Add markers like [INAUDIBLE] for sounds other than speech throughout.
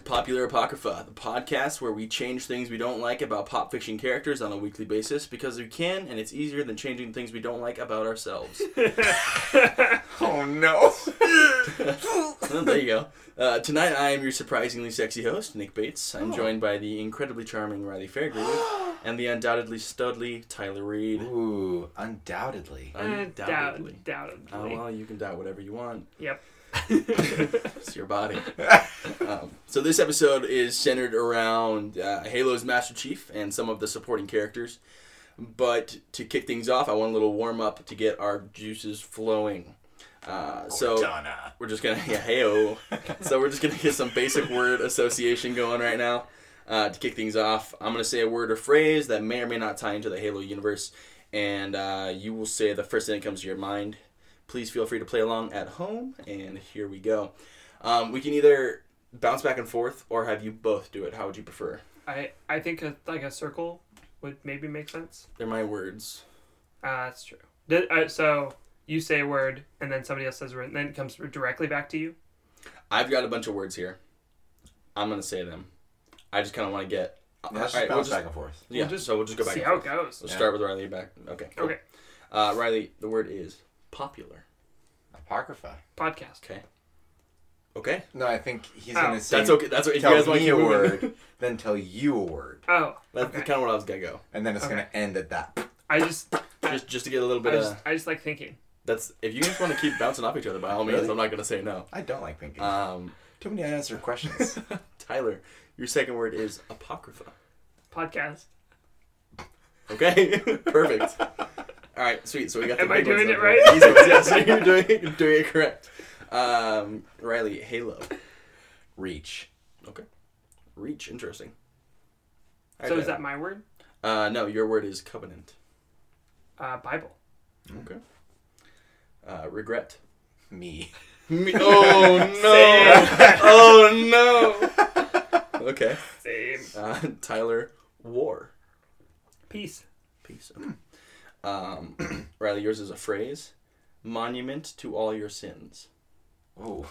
to Popular Apocrypha, the podcast where we change things we don't like about pop fiction characters on a weekly basis because we can, and it's easier than changing things we don't like about ourselves. [LAUGHS] [LAUGHS] Oh no. [LAUGHS] Well, there you go. Uh, tonight, I am your surprisingly sexy host, Nick Bates. I'm joined by the incredibly charming Riley Fairgrave [GASPS] and the undoubtedly studly Tyler Reed. Ooh, undoubtedly. Undoubtedly. Undoubtedly. Oh, well, you can doubt whatever you want. Yep. [LAUGHS] It's your body. um, so this episode is centered around uh, Halo's Master Chief and some of the supporting characters. But to kick things off, I want a little warm up to get our juices flowing. Uh, so Cortana. we're just gonna yeah heyo. so we're just gonna get some basic word association going right now. Uh, to kick things off, I'm gonna say a word or phrase that may or may not tie into the Halo universe, and uh, you will say the first thing that comes to your mind. Please feel free to play along at home, and here we go. Um, we can either bounce back and forth, or have you both do it. How would you prefer? I I think a, like a circle would maybe make sense. They're my words. Uh, that's true. Th- uh, so you say a word, and then somebody else says a word, and then it comes directly back to you. I've got a bunch of words here. I'm gonna say them. I just kind of want to get. Yeah, let's Alright, we'll bounce just- back and forth. Yeah, We'll just so we'll just go back. See and how forth. it goes. Let's Yeah. start with Riley back. Okay. Cool. Okay. Uh, Riley, the word is popular. Apocrypha. Podcast. Okay. Okay. No, I think he's Oh. gonna say. That's okay. That's what if you Tell guys want to me keep a moving. word, [LAUGHS] then tell you a word, Oh, That's okay. kind of what I was gonna go. and then it's Okay. gonna end at that. I just Just just to get a little I bit just of. I just like thinking. That's if you guys want to keep bouncing off each other, by all means, Really? I'm not gonna say no. I don't like thinking. Um, Too many unanswered questions. [LAUGHS] Tyler, your second word is apocrypha. Podcast. Okay. [LAUGHS] Perfect. All right, sweet. So we got. The [LAUGHS] Am I big ones doing it right? Easy ones, yes, you're doing [LAUGHS] you're doing it correct. Um, Riley, Halo, Reach. Okay, Reach. Interesting. All So right, is that my word? Uh, no, your word is covenant. Uh, Bible. Okay. Uh, regret. Me. Me- [LAUGHS] oh no! oh no! Okay. Same. Uh, Tyler, war. Peace. Peace. Okay. Um, [CLEARS THROAT] Riley, yours is a phrase. Monument to all your sins. Oh.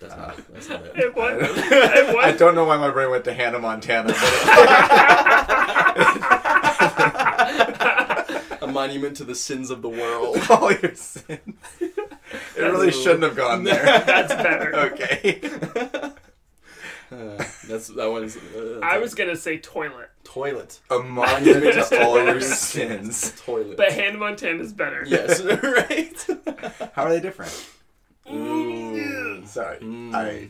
That's not. That's not it. It was. [LAUGHS] it was. I don't know why my brain went to Hannah Montana, but [LAUGHS] A monument to the sins of the world. [LAUGHS] all your sins. It really shouldn't have gone there. That's better. okay. Uh, [LAUGHS] that's that one's. Uh, I was gonna say toilet, toilet. A monument to [LAUGHS] all your sins. Toilet. but Hannah Montana is better. yes, [LAUGHS] right. How are they different? Ooh. Sorry. Mm. I.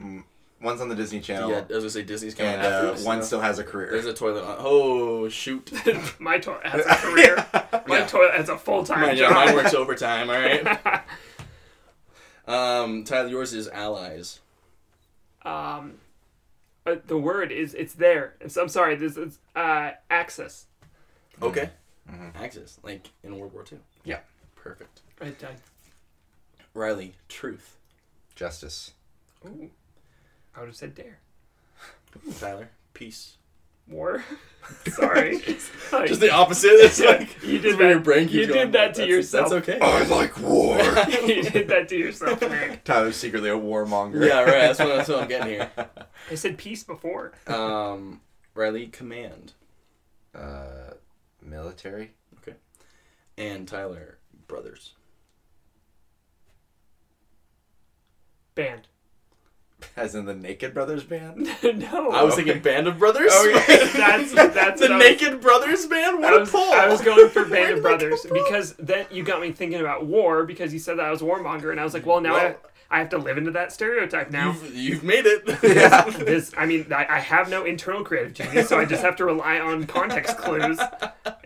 Mm, one's on the Disney Channel, Yeah, I was gonna say Disney's coming and after uh, one you still has a career. There's a toilet. On. Oh shoot! My toilet has a career. My Yeah. toilet has a full time Mine, yeah, job. mine works overtime. All right. Um, Tyler, yours is allies. Um, uh, the word is it's there. It's, I'm sorry. This is uh access. Okay. Mhm. Axis, like in World War II. Yeah. Perfect. Right, done. Riley, truth. Justice. Ooh. I would have said dare. Tyler, peace. War. [LAUGHS] sorry. [LAUGHS] Like, Just the opposite. It's like you it's did where that. your brain keeps you going, did that to that's, yourself. That's okay. I like war. [LAUGHS] you did that to yourself, Nick. Tyler's secretly a warmonger. yeah, right. That's what, that's what I'm getting here. I said peace before. Um, Riley, command, Uh, military. Okay. And Tyler, brothers. Band. [LAUGHS] As in the Naked Brothers band. [LAUGHS] no. I was okay. thinking Band of Brothers. Oh, okay. [LAUGHS] That's that's the what I was- Naked Brothers band. What I a was, pull! I was going for Band of Brothers because then you got me thinking about war because you said that I was warmonger and I was like, well, now Well- I, I have to live into that stereotype now. You've, you've made it. Yeah. This, I mean, I, I have no internal creative genius, so I just have to rely on context clues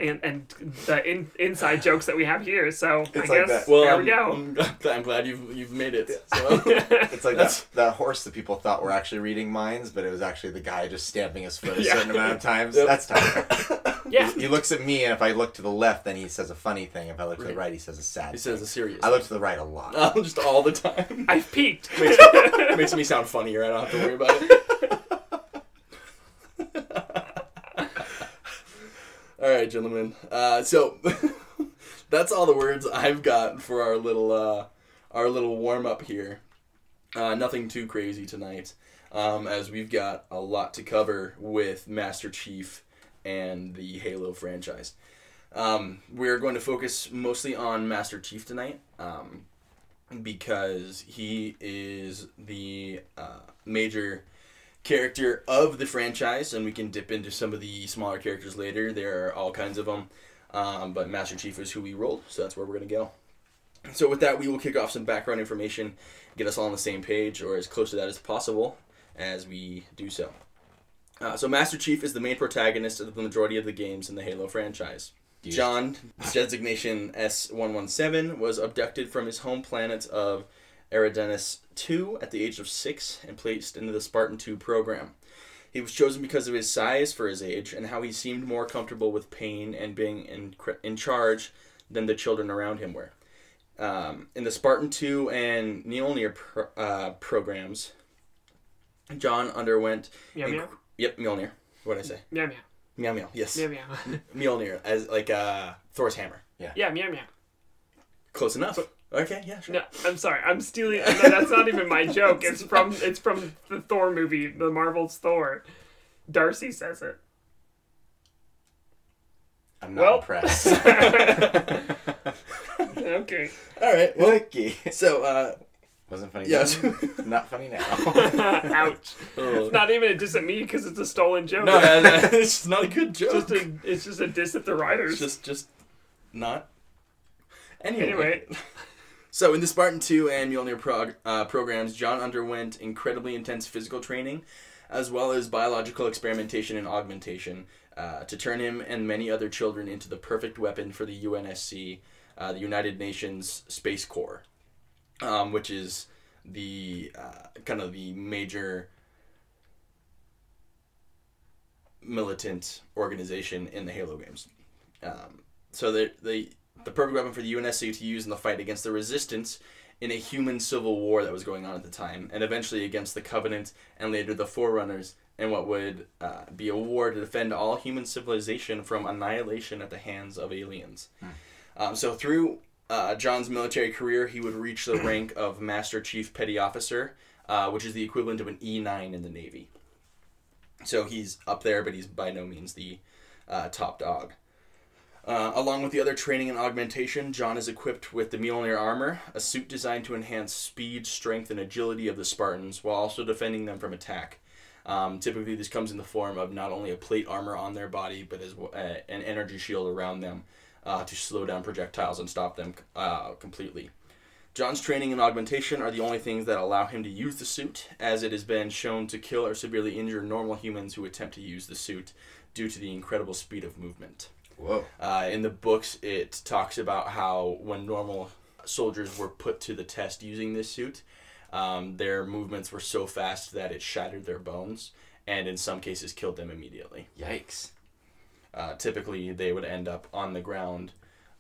and and the in, inside jokes that we have here. So I like guess that. well, there I'm, we go. I'm, glad- I'm glad you've you've made it. So. [LAUGHS] It's like that, that horse that people thought were actually reading minds, but it was actually the guy just stamping his foot a [LAUGHS] Yeah. certain amount of times. Yep. That's Tyler. [LAUGHS] yeah, he looks at me, and if I look to the left, then he says a funny thing. If I look to the Right. right, he says a sad he says thing. a serious. I look to the right a lot. Oh, just all the time. I've peaked. makes, it makes me sound funnier. I don't have to worry about it. All right, gentlemen. Uh, so [LAUGHS] that's all the words I've got for our little uh, our little warm up here. Uh, nothing too crazy tonight, um, as we've got a lot to cover with Master Chief and the Halo franchise. Um, we're going to focus mostly on Master Chief tonight um, because he is the uh, major character of the franchise, and we can dip into some of the smaller characters later. There are all kinds of them, um, but Master Chief is who we rolled, so that's where we're going to go. So, with that, we will kick off some background information, get us all on the same page, or as close to that as possible, as we do so. Uh, so, Master Chief is the main protagonist of the majority of the games in the Halo franchise. Douche. John, designation S117, was abducted from his home planet of Eridanus 2 at the age of 6 and placed into the Spartan 2 program. He was chosen because of his size for his age and how he seemed more comfortable with pain and being in, in charge than the children around him were. Um, in the Spartan 2 and Mjolnir pro- uh, programs, John underwent. Meow inc- meow. Yep, Mjolnir. What did I say? Meow meow. Meow meow. Yes. Meow meow. Mjolnir as like uh, Thor's hammer. yeah, meow meow. Close enough. Okay, yeah, sure. No, I'm sorry. I'm stealing. No, that's not even my joke. It's from it's from the Thor movie, the Marvel's Thor. Darcy says it. I'm not Well- impressed. [LAUGHS] Okay. All right. Well, Lucky. so uh, Wasn't funny. Yes. then. not funny now. [LAUGHS] Ouch. oh, It's not even a diss at me because it's a stolen joke. no, no, no, [LAUGHS] it's just not a good it's joke. just a it's just a diss at the writers. It's just just not. Anyway. Anyway. So in the Spartan 2 and Mjolnir prog- uh, programs, John underwent incredibly intense physical training, as well as biological experimentation and augmentation, uh, to turn him and many other children into the perfect weapon for the UNSC, uh, the United Nations Space Corps, um, which is the uh, kind of the major militant organization in the Halo games. Um, so the the the perfect weapon for the UNSC to use in the fight against the Resistance in a human civil war that was going on at the time, and eventually against the Covenant and later the Forerunners, in what would uh, be a war to defend all human civilization from annihilation at the hands of aliens. Um, so through uh, John's military career, he would reach the rank [CLEARS THROAT] of Master Chief Petty Officer, uh, which is the equivalent of an E9 in the Navy. So he's up there, but he's by no means the uh, top dog. Uh, along with the other training and augmentation, John is equipped with the Mjolnir armor, a suit designed to enhance speed, strength, and agility of the Spartans while also defending them from attack. Um, typically, this comes in the form of not only a plate armor on their body, but as well, uh, an energy shield around them uh, to slow down projectiles and stop them uh, completely. John's training and augmentation are the only things that allow him to use the suit, as it has been shown to kill or severely injure normal humans who attempt to use the suit due to the incredible speed of movement. Whoa. Uh, in the books, it talks about how when normal soldiers were put to the test using this suit, um, their movements were so fast that it shattered their bones and in some cases killed them immediately. Yikes. Uh, typically, they would end up on the ground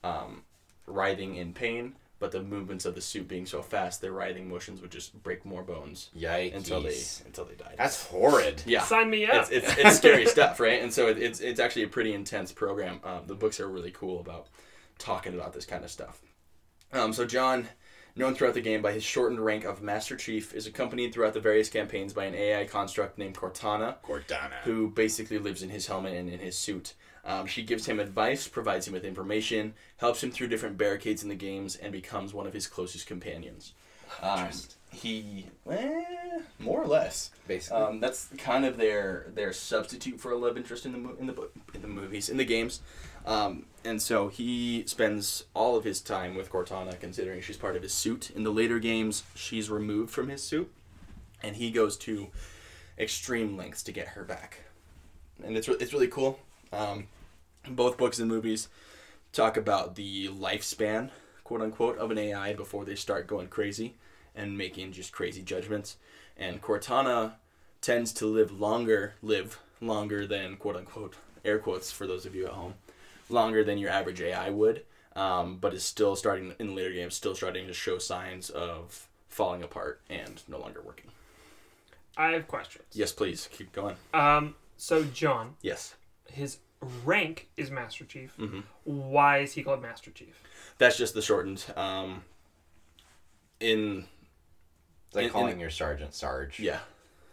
um, writhing in pain, but the movements of the suit being so fast, their writhing motions would just break more bones Yikes. until they until they died. That's horrid. yeah. Sign me up. It's, it's, it's scary stuff, right? And so it, it's it's actually a pretty intense program. Um, the books are really cool about talking about this kind of stuff. Um, so John, known throughout the game by his shortened rank of Master Chief, is accompanied throughout the various campaigns by an AI construct named Cortana, Cortana. who basically lives in his helmet and in his suit. Um, she gives him advice, provides him with information, helps him through different barricades in the games, and becomes one of his closest companions. Um, he, eh, more or less. Basically. Um, that's kind of their their substitute for a love interest in the mo- in the book in the movies in the games, um, and so he spends all of his time with Cortana, considering she's part of his suit. In the later games, she's removed from his suit, and he goes to extreme lengths to get her back, and it's re- it's really cool. Um, both books and movies talk about the lifespan, quote unquote, of an AI before they start going crazy and making just crazy judgments. And Cortana tends to live longer, live longer than quote unquote, air quotes for those of you at home, longer than your average AI would, um, but is still starting in later games, still starting to show signs of falling apart and no longer working. I have questions. Yes, please keep going. Um. So John, Yes, his rank is Master Chief. Mhm. Why is he called Master Chief? that's just the shortened. Um, in It's like And- calling and- your sergeant Sarge. Yeah,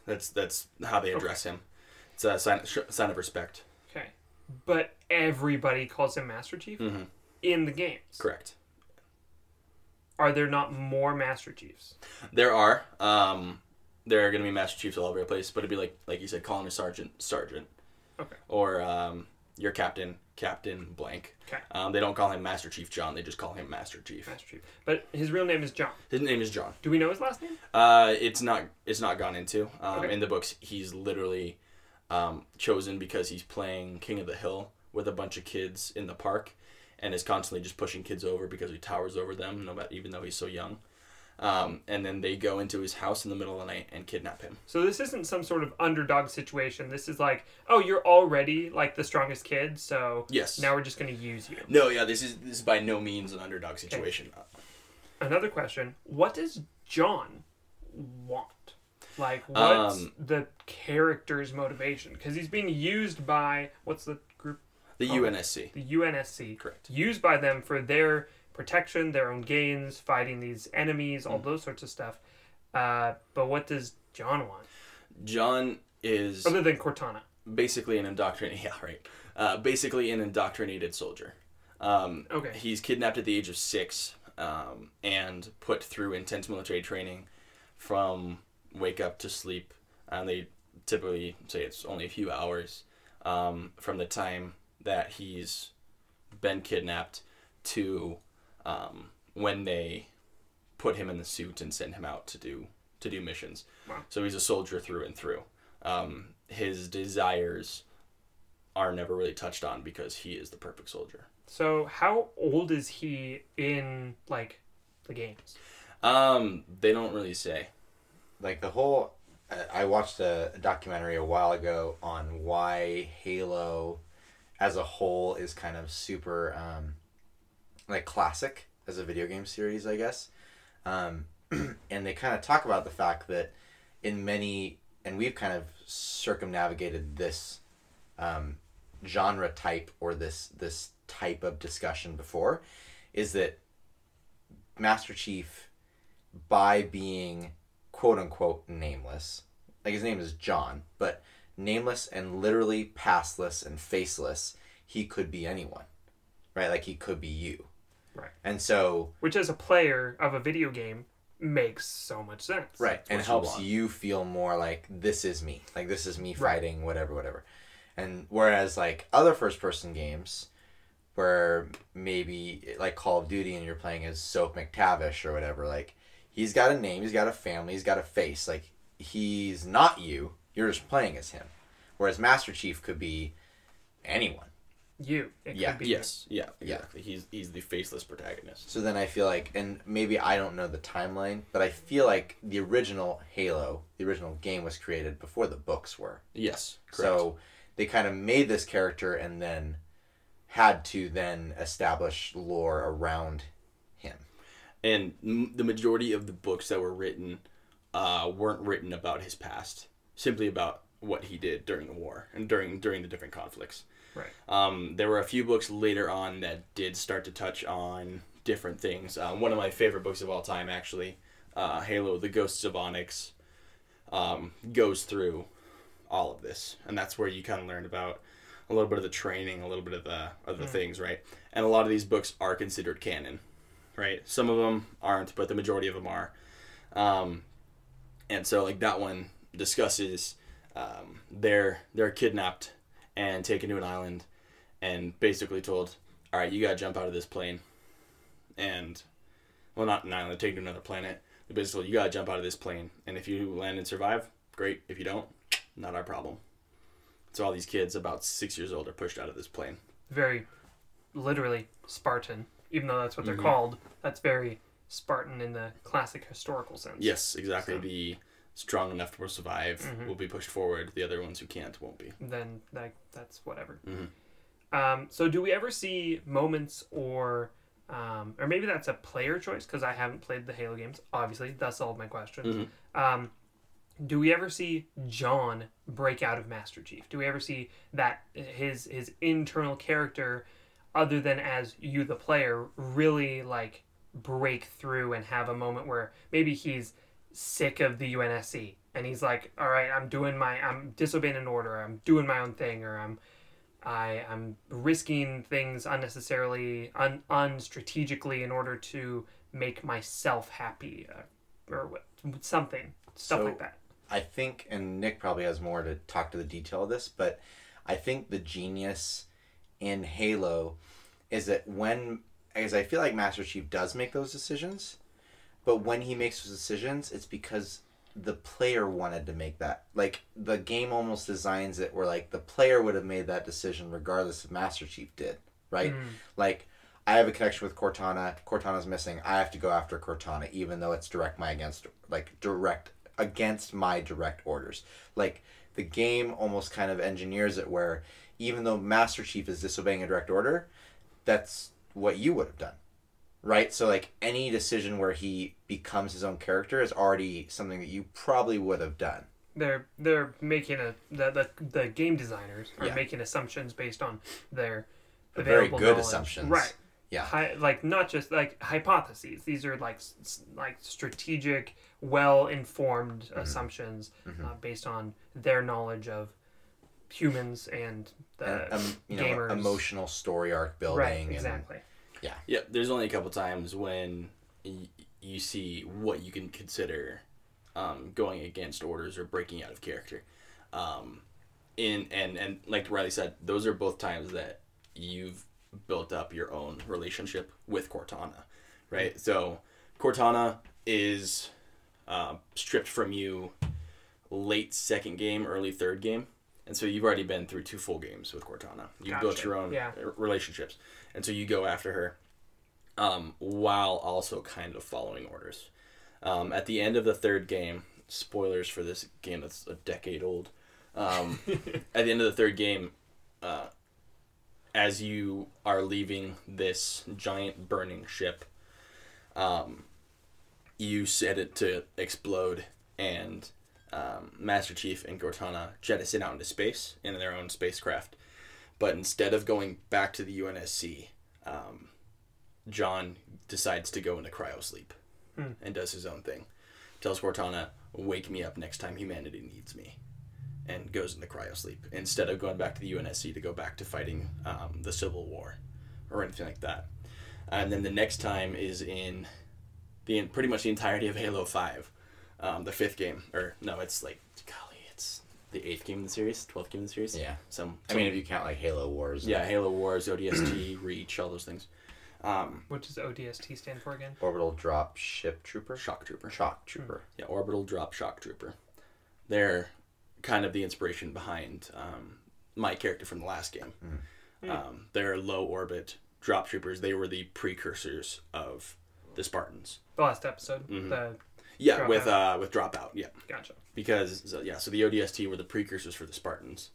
that's that's how they address him. It's a sign sh- sign of respect. Okay. But everybody calls him Master Chief Mm-hmm. in the games. Correct. Are there not more Master Chiefs? There are um, there are gonna be Master Chiefs all over the place, but it'd be like like you said, calling a sergeant sergeant. Okay. Or um, your captain captain blank. Okay. Um, they don't call him Master Chief John. They just call him Master Chief. Master Chief. But his real name is John. His name is John. Do we know his last name? Uh, it's not it's not gone into. Um, Okay. In the books, he's literally um, chosen because he's playing King of the Hill with a bunch of kids in the park, and is constantly just pushing kids over because he towers over them, no matter even though he's so young. Um, and then they go into his house in the middle of the night and kidnap him. So this isn't some sort of underdog situation. This is like, oh, you're already like the strongest kid, so Yes. now we're just going to use you. No, yeah, this is this is by no means an underdog situation. Another question: What does John want? Like, what's Um, the character's motivation? Because he's being used by what's the group? The Oh. UNSC. The UNSC. Correct. Used by them for their protection, their own gains, fighting these enemies, Mm. all those sorts of stuff. Uh, but what does John want John is other than Cortana? basically an indoctrinated. [LAUGHS] Yeah, right. Uh, basically an indoctrinated soldier. Um, Okay. He's kidnapped at the age of six um, and put through intense military training from wake up to sleep. And they typically say it's only a few hours um, from the time that he's been kidnapped to um, when they put him in the suit and send him out to do to do missions. Wow. So he's a soldier through and through. Um, his desires are never really touched on because he is the perfect soldier. So how old is he in like the games? Um, they don't really say. like the whole I- I watched a, a documentary a while ago on why Halo as a whole is kind of super um, like classic as a video game series, I guess. Um, [CLEARS THROAT] and they kind of talk about the fact that in many, and we've kind of circumnavigated this um, genre type or this this type of discussion before, is that Master Chief, by being quote unquote nameless. Like his name is John, but nameless and literally passless and faceless, he could be anyone. Right? Like he could be you. Right. And so Which, as a player of a video game, makes so much sense. right and you helps want. you feel more like this is me. Like this is me Right. fighting whatever whatever. And whereas like other first person games where maybe like Call of Duty and you're playing as Soap MacTavish or whatever, like he's got a name, he's got a family, he's got a face. Like he's not you. You're just playing as him. Whereas Master Chief could be anyone. You. It Yeah. Could be Yes, yeah, Yeah. exactly. He's he's the faceless protagonist. So then I feel like, and maybe I don't know the timeline, but I feel like the original Halo, the original game was created before the books were. Yes, correct. So they kind of made this character and then had to then establish lore around him. and m- the majority of the books that were written uh, weren't written about his past, simply about what he did during the war and during during the different conflicts. Right. Um, there were a few books later on that did start to touch on different things. Uh, one of my favorite books of all time, actually, uh, Halo: The Ghosts of Onyx, um, goes through all of this, and that's where you kind of learn about a little bit of the training, a little bit of the of other things, right? And a lot of these books are considered canon, right? Some of them aren't, but the majority of them are. Um, and so, like that one discusses um, they're they're kidnapped and taken to an island, and basically told, "All right, you gotta jump out of this plane." And well, not an island, taken to another planet. They basically, told, you gotta jump out of this plane, and if you land and survive, great. If you don't, not our problem. So all these kids, about six years old, are pushed out of this plane. Very, literally Spartan. Even though that's what they're Mhm. called, that's very Spartan in the classic historical sense. Yes, exactly. So- The strong enough to survive Mhm. will be pushed forward. The other ones who can't won't be. Then like that's whatever. Mhm. Um, so do we ever see moments or um, or maybe that's a player choice because I haven't played the Halo games. Obviously, that's all of my questions. Mhm. Um, do we ever see John break out of Master Chief? Do we ever see that his his internal character, other than as you the player, really like break through and have a moment where maybe he's sick of the UNSC and he's like, "All right, I'm doing my I'm disobeying an order. I'm doing my own thing or I'm I I'm risking things unnecessarily un unstrategically in order to make myself happy uh, or what, something stuff So- like that." I think, and Nick probably has more to talk to the detail of this, but I think the genius in Halo is that when, as I feel like Master Chief does make those decisions, but when he makes those decisions, it's because the player wanted to make that. Like the game almost designs it where like the player would have made that decision regardless if Master Chief did, right? Mm. Like I have a connection with Cortana. Cortana's missing. I have to go after Cortana, even though it's direct my against like direct against my direct orders. Like the game almost kind of engineers it where even though Master Chief is disobeying a direct order, that's what you would have done. Right? So like any decision where he becomes his own character is already something that you probably would have done. They're they're making a the the, the game designers are Yeah. making assumptions based on their Very available good knowledge. assumptions. right? Yeah. Hi, like not just like hypotheses. These are like like strategic, well informed Mm-hmm. assumptions uh, based on their knowledge of humans and the And, um, you know, emotional story arc building right, and exactly. Yeah, there's only a couple times when y- you see what you can consider um, going against orders or breaking out of character. Um, in and and like Riley said, those are both times that you've built up your own relationship with Cortana, right? So Cortana is uh, stripped from you late second game, early third game. And so you've already been through two full games with Cortana. You've built your own Yeah. relationships. And so you go after her um, while also kind of following orders. Um, at the end of the third game, spoilers for this game that's a decade old. Um, [LAUGHS] at the end of the third game, uh, as you are leaving this giant burning ship, um, you set it to explode, and um, Master Chief and Cortana jettison out into space in their own spacecraft. But instead of going back to the UNSC, um, John decides to go into cryo sleep Hmm. and does his own thing. Tells Cortana, "Wake me up next time humanity needs me," and goes into cryo sleep instead of going back to the UNSC to go back to fighting um, the Civil War or anything like that. And then the next time is in the pretty much the entirety of Halo Five, um, the fifth game, or no, it's like the eighth game in the series, twelfth game in the series. Yeah. Some, I mean if you count like Halo Wars. and yeah, Halo Wars, ODST, [CLEARS THROAT] Reach, all those things. Um, What does ODST stand for again? Orbital Drop Ship Trooper. Shock Trooper. Shock Trooper. Yeah, Orbital Drop Shock Trooper. They're kind of the inspiration behind um, my character from the last game. Um, they're low orbit drop troopers. They were the precursors of the Spartans. The last episode. Mhm. The Yeah, Dropout. with uh, with Dropout. Yeah, gotcha. Because so, yeah, so the ODST were the precursors for the Spartans,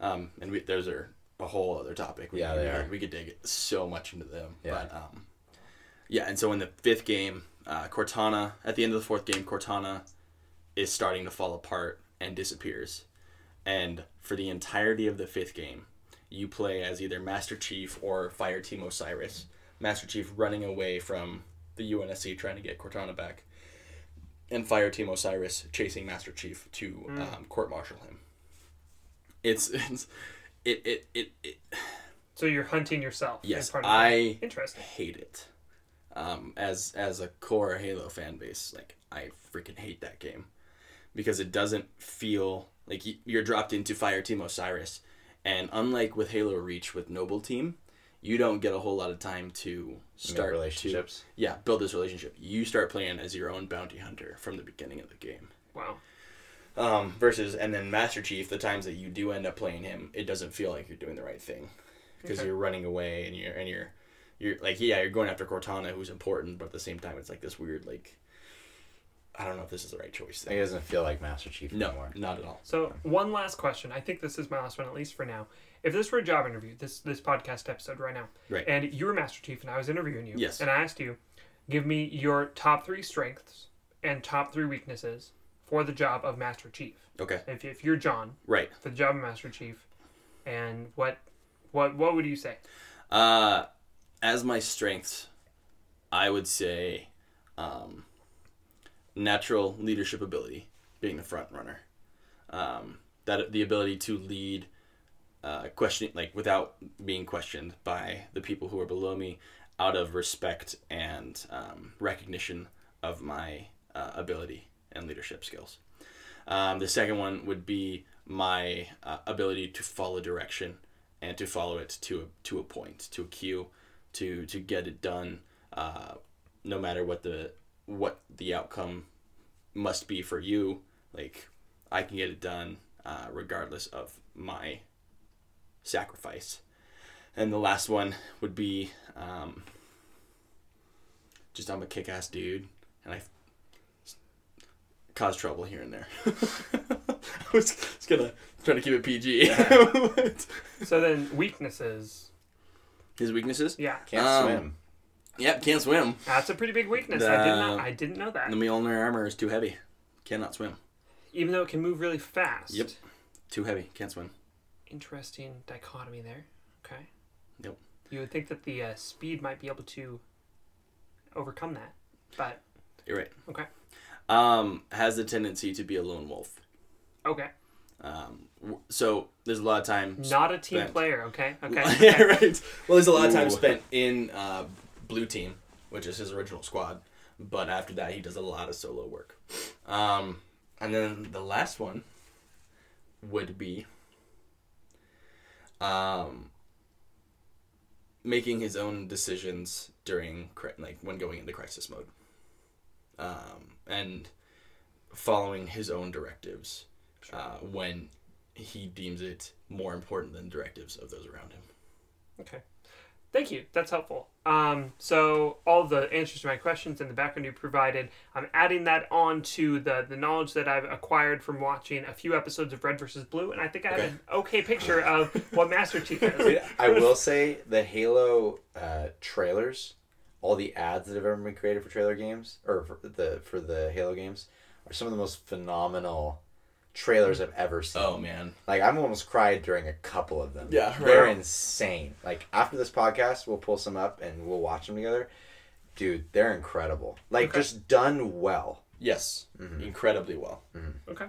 um, and we, those are a whole other topic. We, Yeah, we, they could- are. We could dig so much into them. Yeah. But um, yeah, and so in the fifth game, uh, Cortana at the end of the fourth game, Cortana is starting to fall apart and disappears, and for the entirety of the fifth game, you play as either Master Chief or Fire Team Osiris. Master Chief running away from the UNSC trying to get Cortana back, and Fire Team Osiris chasing Master Chief to um, court martial him. It's, it's it, it it it So you're hunting yourself. yes. I Interesting. hate it. Um, as as a core Halo fan base, like I freaking hate that game because it doesn't feel like you're dropped into Fire Team Osiris, and unlike with Halo Reach with Noble Team, you don't get a whole lot of time to Make start relationships. To, yeah, build this relationship. You start playing as your own bounty hunter from the beginning of the game. Wow. Um, versus and then Master Chief, the times that you do end up playing him, it doesn't feel like you're doing the right thing because Okay. you're running away and you're and you're you're like yeah you're going after Cortana who's important, but at the same time it's like this weird like I don't know if this is the right choice. It doesn't feel like Master Chief No, anymore. not at all. So one last question. I think this is my last one, at least for now. If this were a job interview, this this podcast episode right now, Right. and you were Master Chief and I was interviewing you, Yes. and I asked you, give me your top three strengths and top three weaknesses for the job of Master Chief. Okay, If, if you're John right. for the job of Master Chief, and what what what would you say? Uh, as my strengths, I would say, um, natural leadership ability, being the front runner. Um, that the ability to lead, uh, questioning like without being questioned by the people who are below me, out of respect and um, recognition of my uh, ability and leadership skills. Um, the second one would be my uh, ability to follow direction and to follow it to a, to a point, to a cue, to to get it done, uh, no matter what the what the outcome must be for you. Like I can get it done uh, regardless of my sacrifice. And the last one would be um, just I'm a kick ass dude and I cause trouble here and there. [LAUGHS] I was, was gonna try to keep it PG. [LAUGHS] So then weaknesses. His weaknesses? Yeah, Can't Um, swim. Yep, can't swim. that's a pretty big weakness. I did not. I didn't know that. The Mjolnir armor is too heavy. Cannot swim. Even though it can move really fast. Yep. Too heavy. Can't swim. Interesting dichotomy there. Okay. Yep. You would think that the uh, speed might be able to overcome that, but You're right. okay. Um, has the tendency to be a lone wolf. Okay. Um, so there's a lot of time. Not a team spent- player. Okay. [LAUGHS] Okay. yeah, okay. right. Well, there's a lot of time Ooh. spent in uh, blue team, which is his original squad. But after that, he does a lot of solo work. Um, and then the last one would be um, making his own decisions during like when going into crisis mode, um, and following his own directives uh, when he deems it more important than directives of those around him. Okay. Thank you. That's helpful. Um, so all the answers to my questions and the background you provided, I'm adding that on to the, the knowledge that I've acquired from watching a few episodes of Red versus Blue, and I think I have Okay. an okay picture of what Master Chief [LAUGHS] is. I will say the Halo uh, trailers, all the ads that have ever been created for trailer games or for the for the Halo games, are some of the most phenomenal trailers I've ever seen. Oh man, Like I've almost cried during a couple of them. Yeah, they're insane. Like after this podcast, we'll pull some up and we'll watch them together. Dude, they're incredible. Like Okay. just done well. yes, incredibly well. Okay.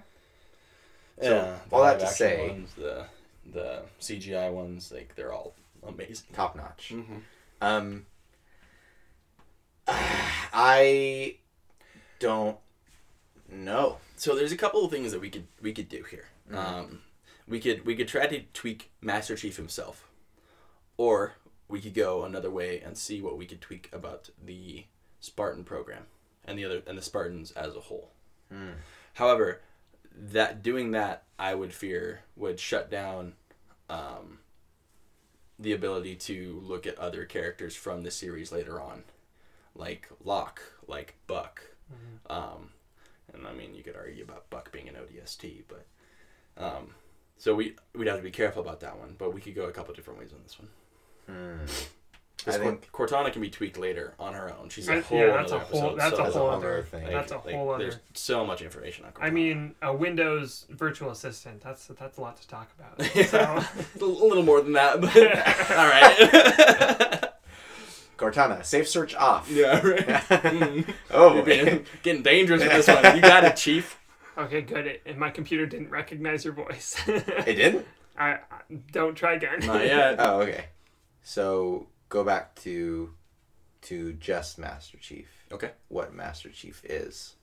So, yeah, all that to say- ones, the the CGI ones, like they're all amazing. Top notch. Mm-hmm. Um, [SIGHS] I don't know. So there's a couple of things that we could we could do here. Um, we could we could try to tweak Master Chief himself, or we could go another way and see what we could tweak about the Spartan program and the other and the Spartans as a whole. However, that doing that, I would fear would shut down um, the ability to look at other characters from the series later on, like Locke, like Buck. Um, and I mean, you could argue about Buck being an ODST, but um, so we we'd have to be careful about that one. But we could go a couple different ways on this one. Hmm. 'Cause I think Cort- Cortana can be tweaked later on her own. She's a I- whole yeah, that's a whole- episode. that's so- That's a whole whole other- other thing. That's a whole other- There's so much information on. Cortana. I mean, a Windows virtual assistant. That's that's a lot to talk about. [LAUGHS] So a little more than that, but [LAUGHS] [LAUGHS] all right. Cortana, safe search off. yeah, right. [LAUGHS] Mm. Oh, You're being, getting dangerous with this one. [LAUGHS] You got it, Chief. okay, good. It, and my computer didn't recognize your voice. [LAUGHS] it didn't. I, I don't try again. Not yet. Oh, okay. So go back to to just Master Chief. Okay. What Master Chief is.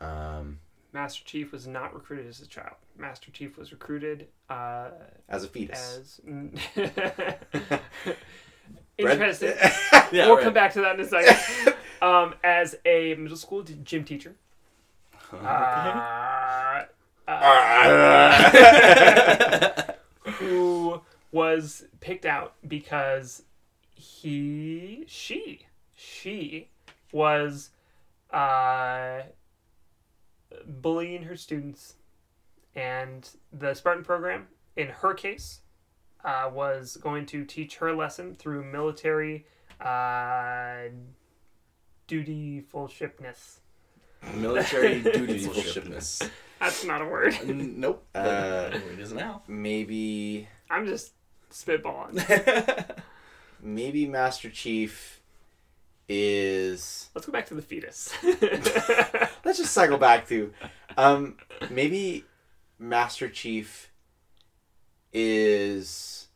Um, Master Chief was not recruited as a child. Master Chief was recruited uh, as a fetus. as. Red- Interesting. [LAUGHS] Yeah, we'll right. come back to that in a second. [LAUGHS] um, as a middle school gym teacher. Uh, uh, [LAUGHS] who was picked out because he she she was uh, bullying her students and the spartan program in her case uh, was going to teach her lesson through military uh, dutyfulshipness Military [LAUGHS] Dutyfulshipness. dutyfulshipness. that's not a word N- nope. Uh, it is now. maybe i'm just spitballing [LAUGHS] maybe Master Chief is Let's go back to the fetus. [LAUGHS] let's just cycle back to um maybe Master Chief is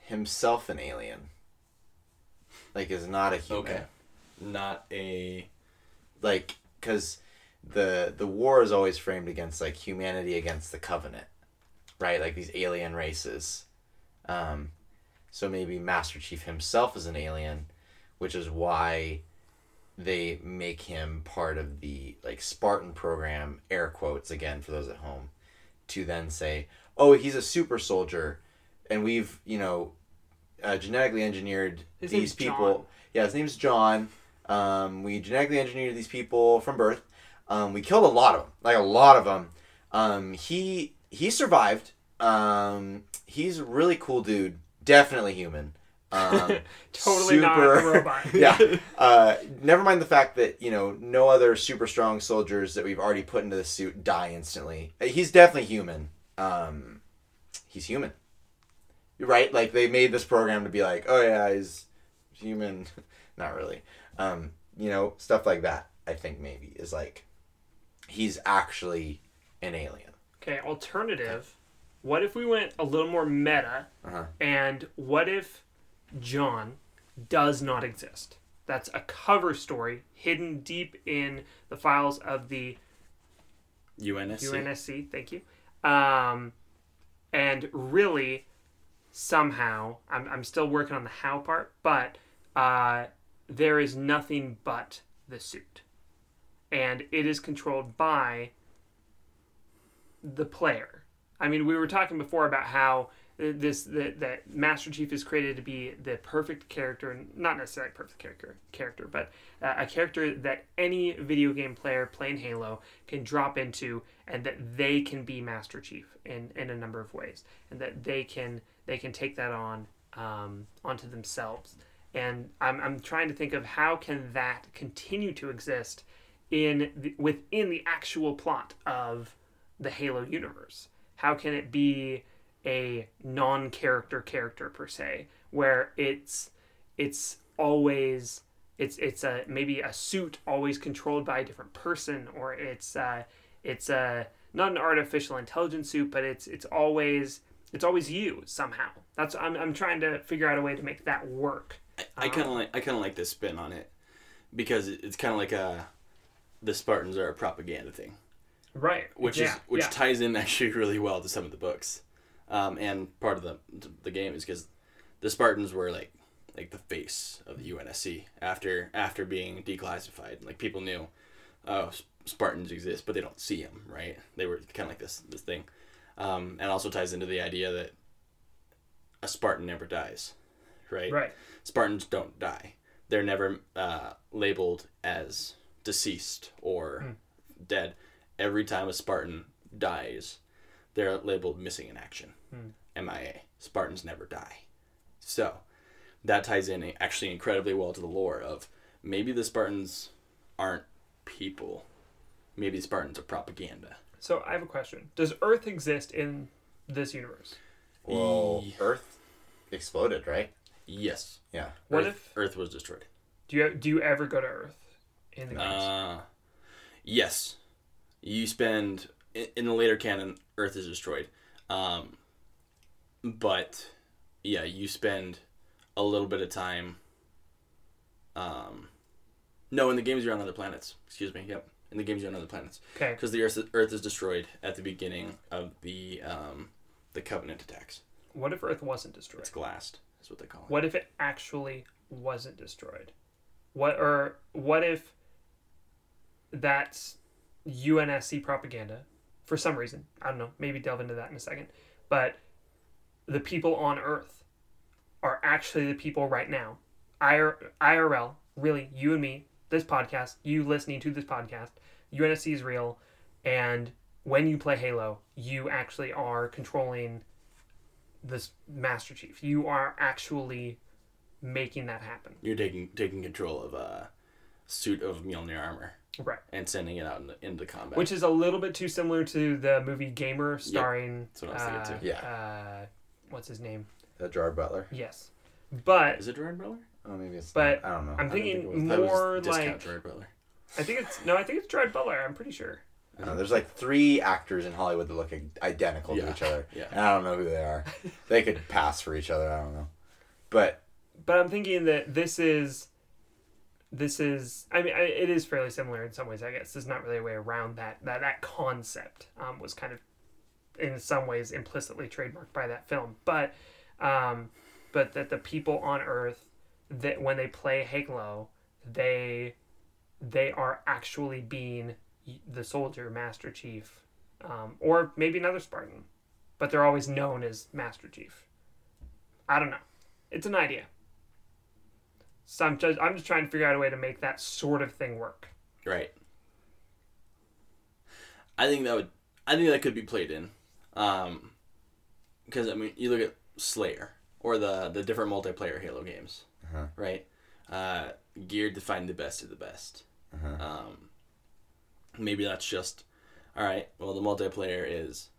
himself an alien. Like is not a human. Okay. Not a. Like cuz the the war is always framed against like humanity against the covenant. Right? Like these alien races. Um so maybe Master Chief himself is an alien, which is why they make him part of the like Spartan program, air quotes again for those at home, to then say, "Oh, he's a super soldier, and we've you know, uh, genetically engineered His these name's people." John. Yeah, his name's John. Um, we genetically engineered these people from birth. Um, we killed a lot of them, like a lot of them. Um, he he survived. Um, he's a really cool dude. Definitely human. Um, [LAUGHS] totally not a robot. [LAUGHS] yeah. [LAUGHS] Uh, never mind the fact that you know no other super strong soldiers that we've already put into the suit die instantly. He's definitely human. Um, he's human. You're right. Like they made this program to be like, oh yeah, he's human. [LAUGHS] Not really. Um, you know, stuff like that. I think maybe is like he's actually an alien. Okay, alternative. What if we went a little more meta? Uh-huh. And what if John does not exist? That's a cover story hidden deep in the files of the UNSC. UNSC. Thank you. Um, and really, somehow, I'm, I'm still working on the how part, but uh, there is nothing but the suit. And it is controlled by the player. I mean, we were talking before about how this that that Master Chief is created to be the perfect character, not necessarily perfect character, character, but uh, a character that any video game player playing Halo can drop into, and that they can be Master Chief in in a number of ways, and that they can they can take that on um, onto themselves. And I'm I'm trying to think of how can that continue to exist in the, within the actual plot of the Halo universe. How can it be a non-character character per se, where it's it's always it's it's a maybe a suit always controlled by a different person, or it's uh, it's a not an artificial intelligence suit, but it's it's always it's always you somehow. That's I'm I'm trying to figure out a way to make that work. I kind of like I kind of like this spin on it because it's kind of like a the Spartans are a propaganda thing, Right. which yeah, is which yeah. ties in actually really well to some of the books, um, and part of the the game is because the Spartans were like like the face of the UNSC after after being declassified. Like people knew, oh, Spartans exist, but they don't see them, right? They were kind of like this this thing, um, and also ties into the idea that a Spartan never dies, right? Right. Spartans don't die. They're never uh, labeled as deceased or Hmm. dead. Every time a Spartan dies, they're labeled missing in action. Hmm. MIA. Spartans never die. So that ties in actually incredibly well to the lore of maybe the Spartans aren't people. Maybe Spartans are propaganda. So I have a question. Does Earth exist in this universe? Well, Ye- Earth exploded, right? Yes. Yeah. What Earth, Earth was destroyed. Do you do you ever go to Earth in the games? Uh, yes. You spend in, in the later canon, Earth is destroyed. Um, but yeah, you spend a little bit of time. Um, no, in the games you're on other planets. Excuse me. Yep, in the games on other planets okay. because the Earth Earth is destroyed at the beginning of the um, the Covenant attacks. What if Earth wasn't destroyed? It's glassed. That's what they call it. What if it actually wasn't destroyed? What or what if that's UNSC propaganda for some reason? I don't know. Maybe delve into that in a second. But the people on Earth are actually the people right now. IR, IRL, really, you and me, this podcast, you listening to this podcast, UNSC is real, and when you play Halo, you actually are controlling this Master Chief. You are actually making that happen. You're taking taking control of a suit of Mjolnir armor Right. and sending it out into, into combat. Which is a little bit too similar to the movie Gamer starring That's what I was thinking uh, too. Yeah. uh, what's his name? Uh, Gerard Butler. Yes. But Is it Gerard Butler? Oh, maybe it's. But not. I don't know. I'm I don't think thinking it was- That more like Gerard Butler. I think it's no, I think it's Gerard Butler. I'm pretty sure. I know, there's like three actors in Hollywood that look identical Yeah. to each other. [LAUGHS] Yeah. And I don't know who they are. [LAUGHS] they could pass for each other. I don't know. But But I'm thinking that this is this is I mean I, it is fairly similar in some ways I guess there's not really a way around that that that concept um, was kind of in some ways implicitly trademarked by that film but um, but that the people on Earth that when they play Halo they they are actually being the soldier Master Chief um, or maybe another Spartan but they're always known as Master Chief I don't know it's an idea so I'm just, I'm just trying to figure out a way to make that sort of thing work. Right. I think that would. I think that could be played in, um, because I mean, you look at Slayer or the the different multiplayer Halo games, Uh-huh. right? Uh, geared to find the best of the best. Uh-huh. Um, maybe that's just all right. Well, the multiplayer is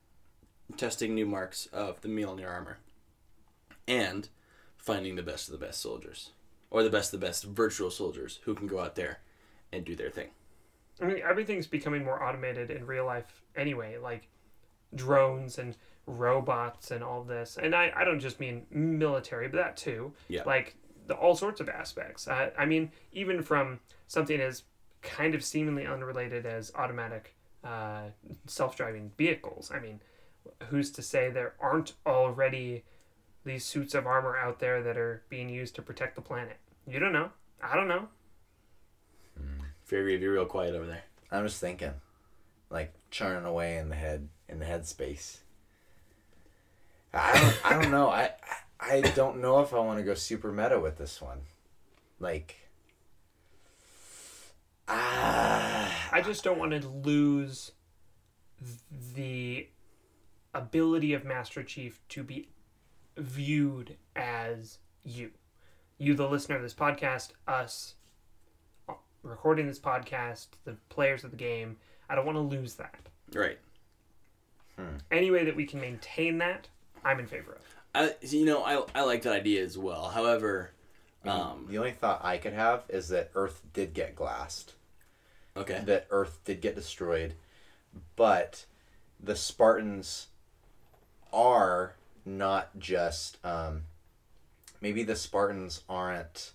testing new marks of the Mjolnir armor and finding the best of the best soldiers or the best of the best virtual soldiers who can go out there and do their thing. I mean, everything's becoming more automated in real life anyway, like drones and robots and all this. And I, I don't just mean military, but that too. Yeah. Like the, all sorts of aspects. I, I mean, even from something as kind of seemingly unrelated as automatic uh, self driving vehicles. I mean, who's to say there aren't already these suits of armor out there that are being used to protect the planet? You don't know. I don't know. Fairy, be real quiet over there. I'm just thinking, like churning away in the head in the head space. I don't. I don't know. I I don't know if I want to go super meta with this one. Like. Ah. I just don't want to lose the ability of Master Chief to be viewed as you. You, the listener of this podcast, us uh, recording this podcast, the players of the game. I don't want to lose that. Right. Any way that we can maintain that, I'm in favor of. I, you know, I, I like that idea as well. However, um, the only thought I could have is that Earth did get glassed. okay. that Earth did get destroyed, but the Spartans are not just. Um, maybe the Spartans aren't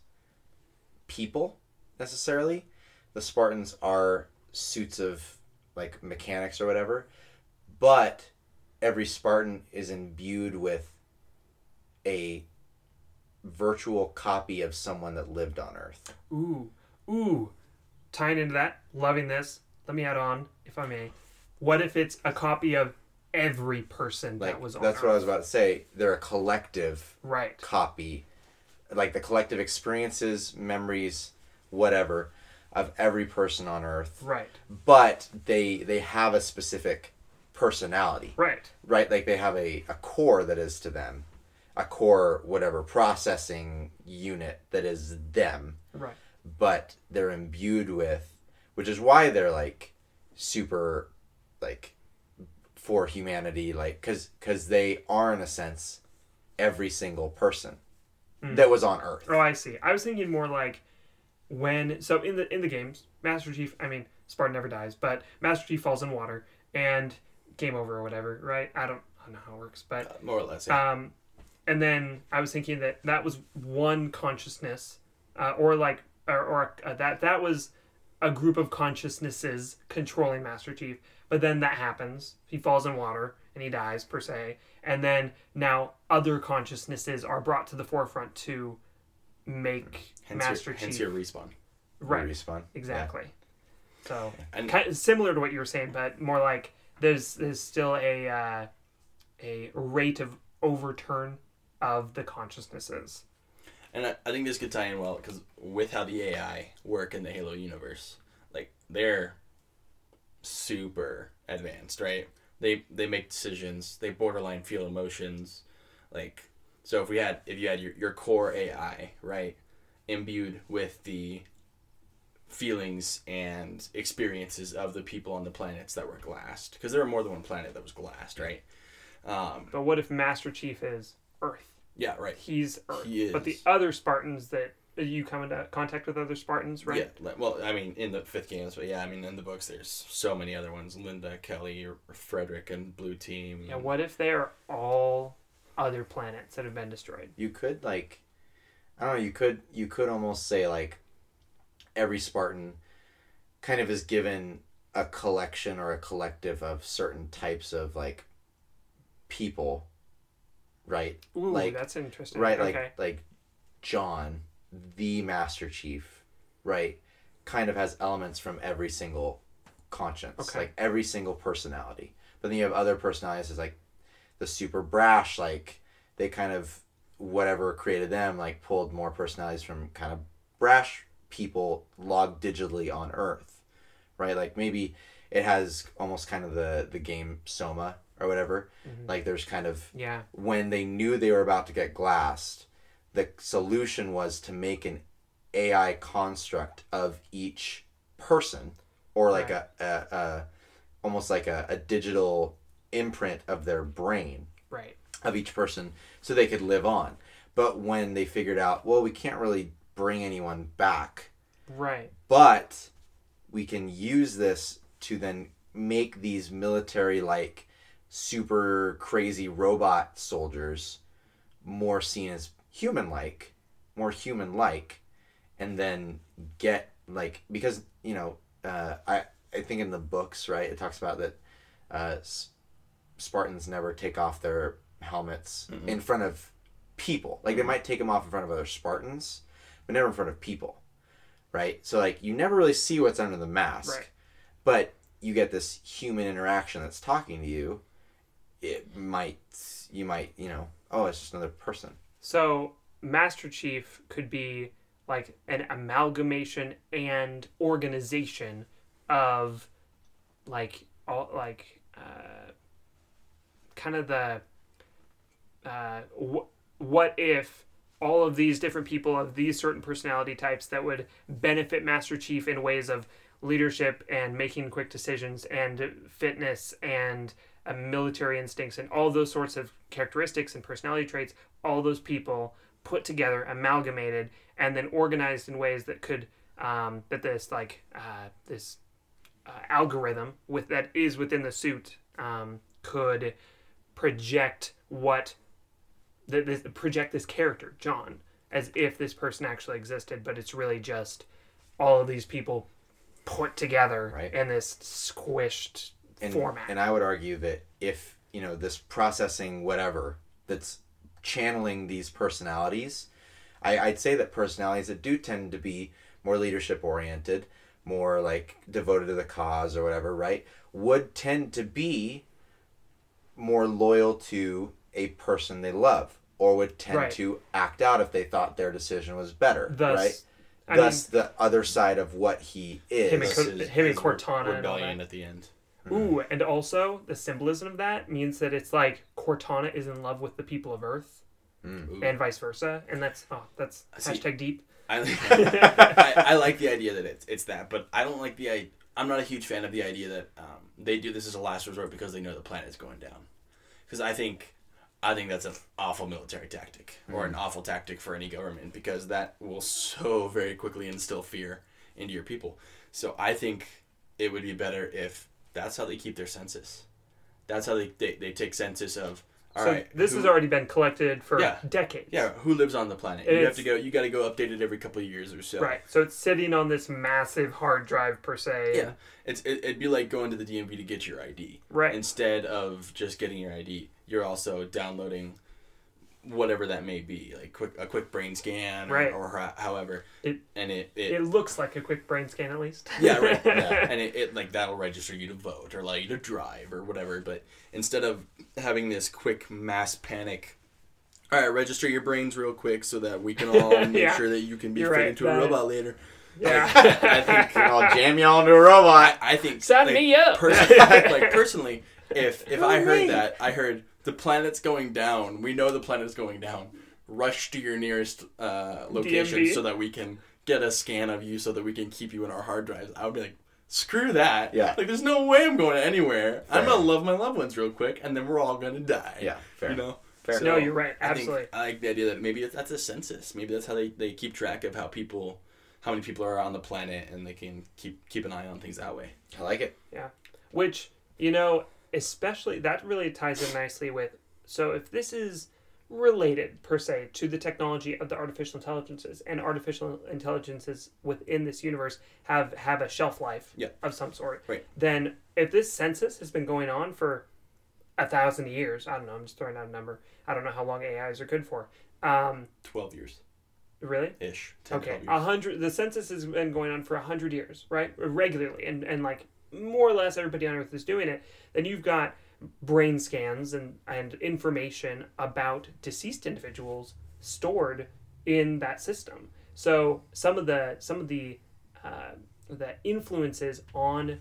people necessarily. The Spartans are suits of like mechanics or whatever, but every Spartan is imbued with a virtual copy of someone that lived on Earth. Ooh, ooh. Tying into that, loving this. Let me add on, if I may. What if it's a copy of every person Like that was on Earth? that's what I was about to say. They're a collective Right. copy, like the collective experiences, memories, whatever, of every person on Earth. Right. But they they have a specific personality, Right. right? Like they have a, a core that is to them, a core whatever processing unit that is them, Right. but they're imbued with, which is why they're like super, like for humanity, like because because they are in a sense every single person that was on Earth. Oh, I see. I was thinking more like when so in the in the games, Master Chief. I mean, Spartan never dies, but Master Chief falls in water and game over or whatever. Right? I don't. I don't know how it works, but Uh, more or less. Yeah. um, and then I was thinking that that was one consciousness, uh, or like, or, or uh, that that was a group of consciousnesses controlling Master Chief. But then that happens. He falls in water and he dies per se. And then now other consciousnesses are brought to the forefront to make hence Master your, Chief hence your respawn. right. Respawn. Exactly. So And kind of similar to what you were saying, but more like there's there's still a uh, a rate of overturn of the consciousnesses. And I, I think this could tie in well because with how the AI work in the Halo universe, like they're super advanced, right? They they make decisions. They borderline feel emotions, like so. If we had if you had your, your core AI right, imbued with the feelings and experiences of the people on the planets that were glassed, because there were more than one planet that was glassed, right? Um, But what if Master Chief is Earth? Yeah, right. He's Earth. He But the other Spartans that you come into contact with other Spartans, right? Yeah. Well, I mean, in the fifth games, but yeah, I mean, in the books, there's so many other ones: Linda, Kelly, Frederick, and Blue Team. Yeah. What if they are all other planets that have been destroyed? You could like, I don't know. You could you could almost say like, every Spartan, kind of is given a collection or a collective of certain types of like, people. Right. Ooh, Like- that's interesting. right Okay. like like john the master chief right kind of has elements from every single conscience Okay. like every single personality but then you have other personalities like the super brash like they kind of whatever created them like pulled more personalities from kind of brash people logged digitally on earth right like maybe it has almost kind of the the game soma or whatever Mhm. like there's kind of yeah. when they knew they were about to get glassed, the solution was to make an AI construct of each person, or like a, a, a almost like a, a digital imprint of their brain Right. of each person, so they could live on. But when they figured out, well, we can't really bring anyone back, Right. but we can use this to then make these military like super crazy robot soldiers more seen as human like more human like and then get like because you know uh, i i think in the books right it talks about that uh, spartans never take off their helmets Mhm. in front of people like they might take them off in front of other spartans but never in front of people right so like you never really see what's under the mask Right. but you get this human interaction that's talking to you it might you might you know oh it's just another person. So Master Chief could be like an amalgamation and organization of like all like uh, kind of the uh, wh- what if all of these different people of these certain personality types that would benefit Master Chief in ways of leadership and making quick decisions and fitness and uh, military instincts and all those sorts of characteristics and personality traits all those people put together amalgamated and then organized in ways that could um, that this like uh, this uh, algorithm with that is within the suit um, could project what the, this project this character John as if this person actually existed but it's really just all of these people put together Right. in this squished and, format and i would argue that if you know this processing whatever that's channeling these personalities I, i'd say that personalities that do tend to be more leadership oriented more like devoted to the cause or whatever right would tend to be more loyal to a person they love or would tend Right. to act out if they thought their decision was better thus right I thus the other side of what he is Him and Co- is him and Cortana rebellion that. at the end. Ooh, and also the symbolism of that means that it's like Cortana is in love with the people of Earth, Ooh. and vice versa, and that's oh, that's See- hashtag deep. I, [LAUGHS] I, I like the idea that it's it's that, but I don't like the I I'm not a huge fan of the idea that um, they do this as a last resort because they know the planet is going down. Because I think I think that's an awful military tactic or an awful tactic for any government because that will so very quickly instill fear into your people. So I think it would be better if that's how they keep their census. That's how they they, they take census of all so right. this who- has already been collected for Yeah. decades. yeah who lives on the planet. And you have to go. You got to go update it every couple of years or so. Right. So it's sitting on this massive hard drive per se. Yeah, it's it, it'd be like going to the DMV to get your ID. Right. Instead of just getting your ID, you're also downloading whatever that may be, like quick a quick brain scan or, Right. or ho- however. It- and it, it, It looks like a quick brain scan at least. yeah right yeah. [LAUGHS] and it, it like that'll register you to vote or allow you to drive or whatever. But instead of having this quick mass panic. All right, register your brains real quick so that we can [LAUGHS] all make Yeah. sure that you can be You're fit right, into a robot later. yeah. [LAUGHS] I think I'll jam you all into a robot I think Sign like, me up. Personally, like personally, if if I heard that, I heard the planet's going down. We know the planet's going down. Rush to your nearest uh, location DMV. so that we can get a scan of you, so that we can keep you in our hard drives. I would be like, screw that. Yeah. Like, there's no way I'm going anywhere. I'm gonna love my loved ones real quick, and then we're all gonna die. Yeah, fair. You know. Fair no, you're right. I think- Absolutely. I like the idea that maybe that's a census. Maybe that's how they, they keep track of how people, how many people are on the planet, and they can keep keep an eye on things that way. I like it. Yeah. Which, you know, especially that really ties in nicely with so if this is related per se to the technology of the artificial intelligences and artificial intelligences within this universe have have a shelf life Yeah. of some sort Right. then if this census has been going on for a thousand years i don't know i'm just throwing out a number i don't know how long ais are good for um Twelve years really ish. 10, Okay, a hundred. The census has been going on for a hundred years, right? Regularly, and and like more or less everybody on Earth is doing it. Then you've got brain scans and and information about deceased individuals stored in that system. So some of the some of the uh, the influences on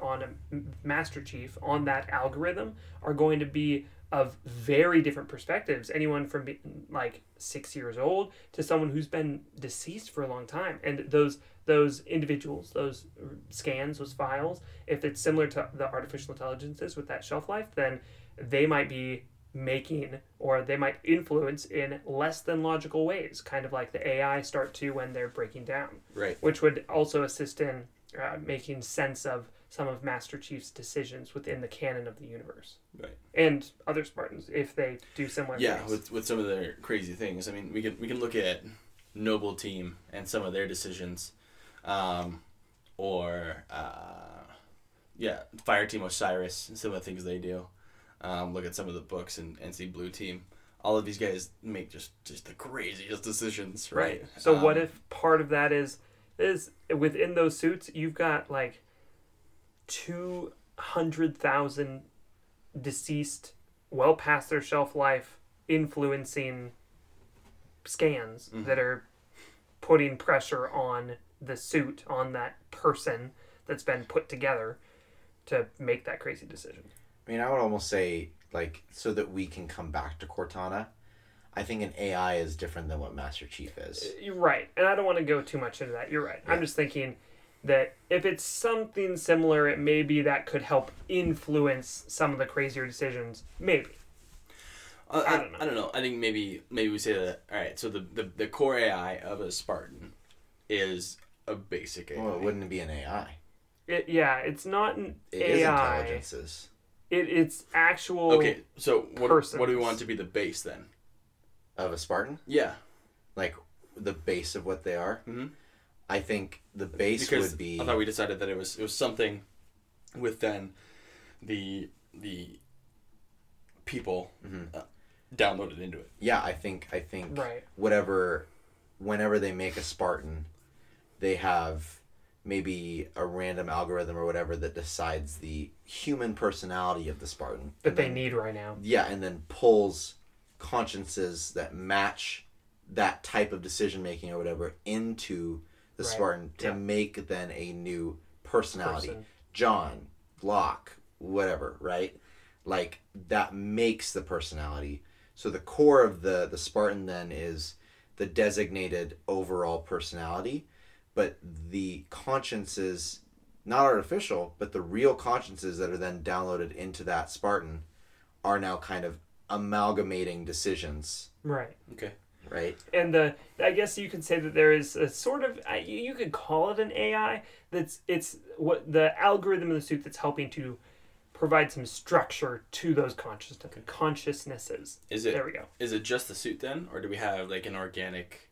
on Master Chief on that algorithm are going to be of very different perspectives. Anyone from like six years old to someone who's been deceased for a long time, and those those individuals, those scans, those files, if it's similar to the artificial intelligences with that shelf life, then they might be making or they might influence in less than logical ways, kind of like the AI start to when they're breaking down Right. which would also assist in uh, making sense of some of Master Chief's decisions within the canon of the universe. Right. And other Spartans, if they do similar Yeah, things. with with some of their crazy things. I mean, we can we can look at Noble Team and some of their decisions, um, or uh, yeah, Fire Team Osiris and some of the things they do. Um, look at some of the books and, and see Blue Team. All of these guys make just just the craziest decisions, right? So what Um, if part of that is is within those suits you've got like two hundred thousand deceased, well past their shelf life, influencing scans Mhm. that are putting pressure on the suit on that person that's been put together to make that crazy decision. I mean, I would almost say like so that we can come back to Cortana. I think an AI is different than what Master Chief is. You're right, and I don't want to go too much into that. You're right. I'm just thinking that if it's something similar, it maybe that could help influence some of the crazier decisions. Maybe. Uh, I I, don't know. I don't know. I think maybe maybe we say that. All right. So the, the, the core AI of a Spartan is a basic AI. Well, it wouldn't be an AI. It, yeah, it's not an It is AI. intelligences. It, it's actual. Okay. So what what do we want to be the base then? Of a Spartan, Yeah. like the base of what they are. Mhm. I think the base Because would be. I thought we decided that it was it was something with then the the people Mhm. uh, downloaded into it. yeah, I think I think Right. whatever, whenever they make a Spartan, they have maybe a random algorithm or whatever that decides the human personality of the Spartan. that they then- need right now. Yeah, and then pulls consciences that match that type of decision making or whatever into the Right. Spartan to Yeah. make then a new personality. Person. John, Locke, whatever, right? Like that makes the personality. So the core of the the Spartan then is the designated overall personality, but the consciences not artificial, but the real consciences that are then downloaded into that Spartan are now kind of amalgamating decisions, Right. Okay. right? and the I guess you could say that there is a sort of you you could call it an AI that's it's what the algorithm in the suit that's helping to provide some structure to those conscious consciousnesses. Is it There we go. is it just the suit then, or do we have like an organic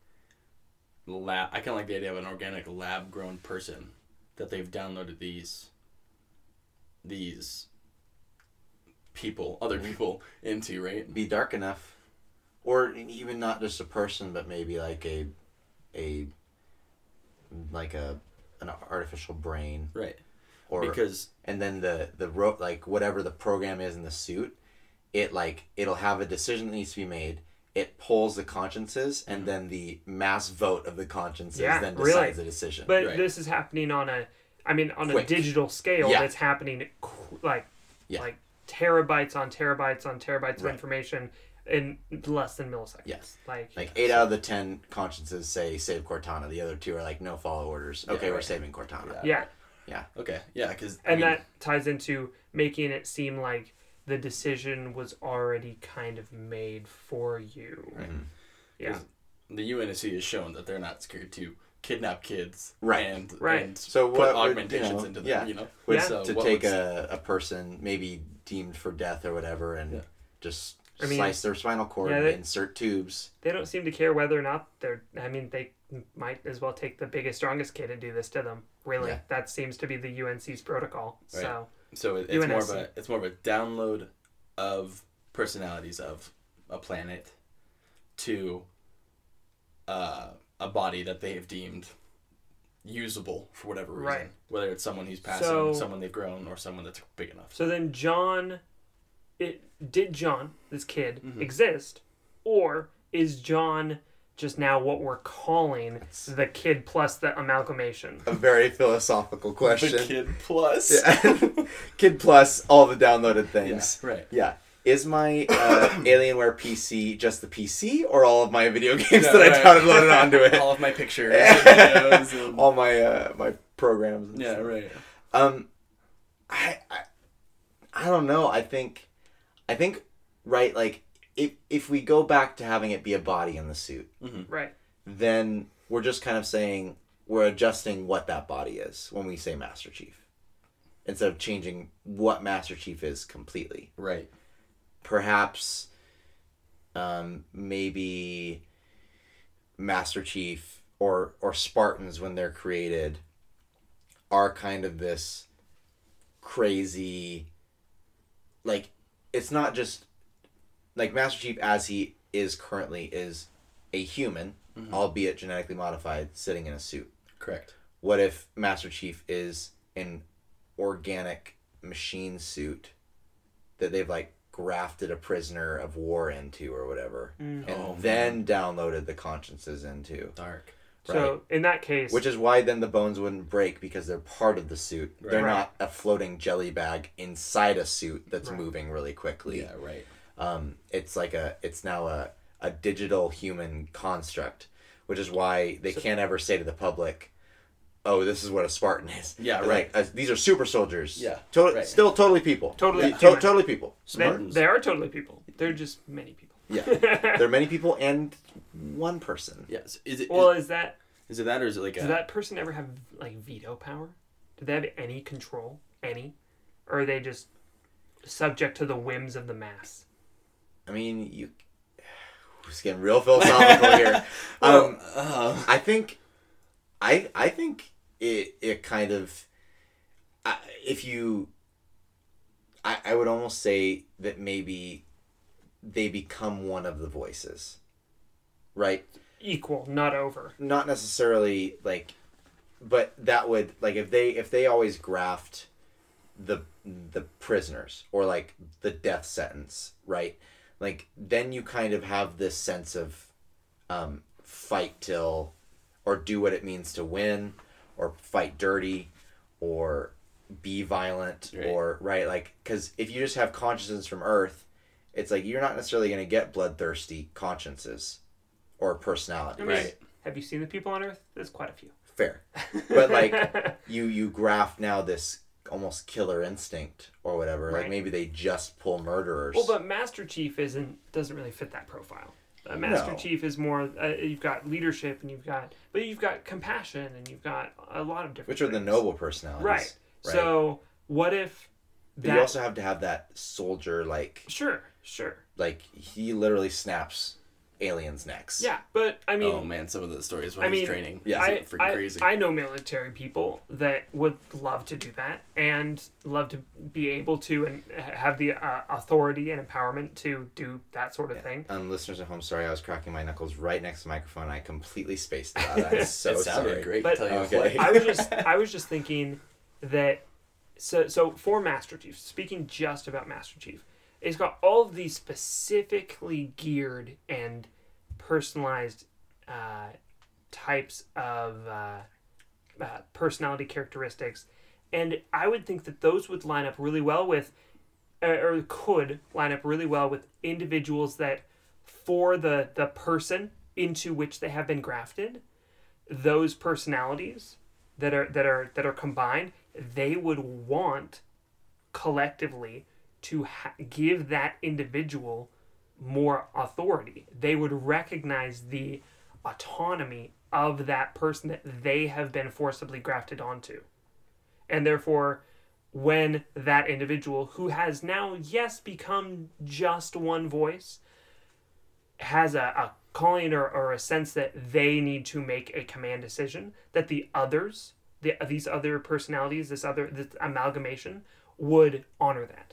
lab? I kind of like the idea of an organic lab grown person that they've downloaded these these people, other mm-hmm. people into, right? Be dark enough, or even not just a person, but maybe like a, a, like a, an artificial brain, Right. or Because and then the the ro- like whatever the program is in the suit, it like it'll have a decision that needs to be made. It pulls the consciences, and mm-hmm. then the mass vote of the consciences Yeah, then really. decides the decision. But Right. this is happening on a, I mean, on Quick. a digital scale. Yeah. That's happening like, Yeah. like terabytes on terabytes on terabytes of information in less than milliseconds. Yes. Like, Like eight out of the ten consciences say save Cortana. The other two are like no follow orders. Yeah, Okay, we're saving Cortana. yeah, Yeah. okay, yeah, because and that ties into making it seem like the decision was already kind of made for you. Right. Mm-hmm. Yeah. The UNSC has shown that they're not scared to kidnap kids Right. and, Right. and So put what would, augmentations you know, into them, yeah. you know? Would- Yeah. So to take would- a, a person maybe deemed for death or whatever and Yeah. just I mean- slice their spinal cord Yeah, and insert tubes. They don't seem to care whether or not they're. I mean, they might as well take the biggest, strongest kid and do this to them. Really, Yeah. that seems to be the UNSC's protocol. Right. So So it, it's more of a it's more of a download of personalities of a planet to uh, a body that they have deemed usable for whatever reason. Right. Whether it's someone who's passing, So- someone they've grown, or someone that's big enough. So then John, it did John this kid Mhm. exist, or is John just now what we're calling the kid plus the amalgamation? A very philosophical question. The kid plus. Yeah. [LAUGHS] Kid plus all the downloaded Yeah, things. right. Yeah. Is my uh, [COUGHS] Alienware PC just the PC or all of my video games Yeah, that I downloaded onto it? All of my pictures, [LAUGHS] and videos, and- all my uh, my programs. and yeah, stuff. right. Um, I, I I don't know. I think I think right like if if we go back to having it be a body in the suit, Right. then we're just kind of saying we're adjusting what that body is when we say Master Chief, instead of changing what Master Chief is completely. Right. Perhaps, um, maybe Master Chief or or Spartans when they're created are kind of this crazy like it's not just like Master Chief as he is currently is a human, mm-hmm. albeit genetically modified, sitting in a suit. Correct. What if Master Chief is an organic machine suit that they've like grafted a prisoner of war into or whatever, mm. and Oh, then downloaded the consciences into? Dark. Right. So in that case, Which is why then the bones wouldn't break because they're part of the suit. They're Right. not a floating jelly bag inside a suit that's Right. moving really quickly. Yeah, right. Um, it's like a it's now a, a digital human construct, which is why they So- can't ever say to the public, "Oh, this is what a Spartan is." Yeah, They're right. Like, uh, these are super soldiers. Yeah, to- right. still totally people. Totally Yeah, to- totally people. they, Spartans. they are totally people. They're just many people. Yeah, [LAUGHS] there are many people and one person. Yes. Is it? well, is, is that is it that, or is it like a? does that person ever have like veto power? Do they have any control? Any, or are they just subject to the whims of the mass? I mean, you. [SIGHS] It's getting real philosophical here. [LAUGHS] Well, Um, uh, I think, I I think it it kind of, I, if you. I I would almost say that maybe, they become one of the voices, right? Equal, not over. Not necessarily like, but that would like if they if they always graft, the the prisoners or like the death sentence, right? Like then you kind of have this sense of um, fight till or do what it means to win or fight dirty or be violent Right. or right like because if you just have consciences from earth it's like you're not necessarily going to get bloodthirsty consciences or personalities I mean, Right. Have you seen the people on Earth? There's quite a few. fair but like [LAUGHS] you you graft now this almost killer instinct or whatever like maybe they just pull murderers Well, but Master Chief isn't doesn't really fit that profile. Uh, Master No. Chief is more. Uh, you've got leadership, and you've got, but you've got compassion, and you've got a lot of different. which are the noble personalities Right. right. So what if but you also have to have that soldier like sure, sure. like he literally snaps aliens next. Yeah, but I mean, oh man, some of the stories when I he's mean, training. yeah, I, freaking I, crazy. I know military people that would love to do that and love to be able to and have the uh, authority and empowerment to do that sort of thing. Um, listeners at home, sorry, I was cracking my knuckles right next to the microphone. I completely spaced it out. I'm [LAUGHS] so it sounded sorry. great. But- tell you Okay. I was just I was just thinking that so so for Master Chief, speaking just about Master Chief, it's got all of these specifically geared and personalized uh, types of uh, uh, personality characteristics, and I would think that those would line up really well with, uh, or could line up really well with individuals that, for the the person into which they have been grafted, those personalities that are that are that are combined, they would want collectively to ha- give that individual more authority. They would recognize the autonomy of that person that they have been forcibly grafted onto. And therefore, when that individual who has now, yes, become just one voice, has a, a calling or, or a sense that they need to make a command decision, that the others, the, these other personalities, this other this amalgamation, would honor that.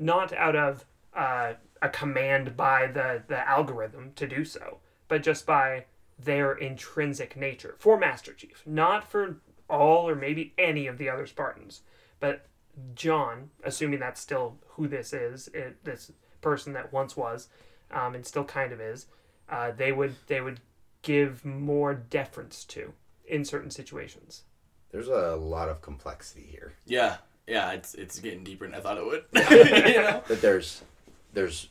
Not out of uh, a command by the, the algorithm to do so, but just by their intrinsic nature for Master Chief, not for all or maybe any of the other Spartans, but John, assuming that's still who this is, it, this person that once was, um, and still kind of is, uh, they would they would give more deference to in certain situations. There's a lot of complexity here. Yeah, yeah, it's it's getting deeper than I thought it would. [LAUGHS] [LAUGHS] you know? That there's there's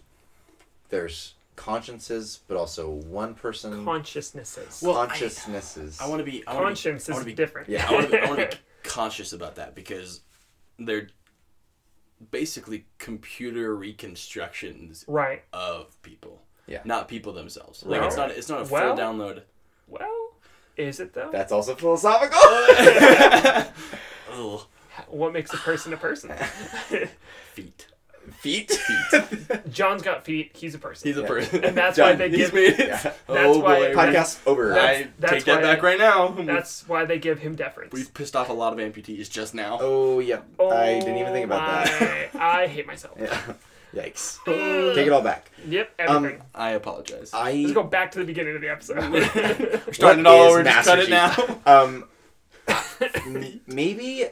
there's consciences, but also one person Consciousnesses. Well, consciousnesses. I want to be. I wanna be- Conscience I is wanna be, different. Yeah. I want to be, be [LAUGHS] conscious about that because they're basically computer reconstructions right. of people. Yeah. Not people themselves. Like Well- it's not. It's not a full well- download. Well, is it though? That's also philosophical. Ugh. what makes a person a person? [LAUGHS] Feet. Feet. Feet. [LAUGHS] John's got feet. He's a person. He's a person. and that's [LAUGHS] why they give. made it. Yeah. That's oh why- boy. Podcast over. That's- I that's take that why- back right now. That's why they give him deference. We've pissed off a lot of amputees just now. oh yeah. I didn't even think about Oh that. my- I hate myself. Yeah. Yikes. Take it all back. Yep, Um, everything. I apologize. I Let's go back to the beginning of the episode. We're starting it all over. Just cut it now. um maybe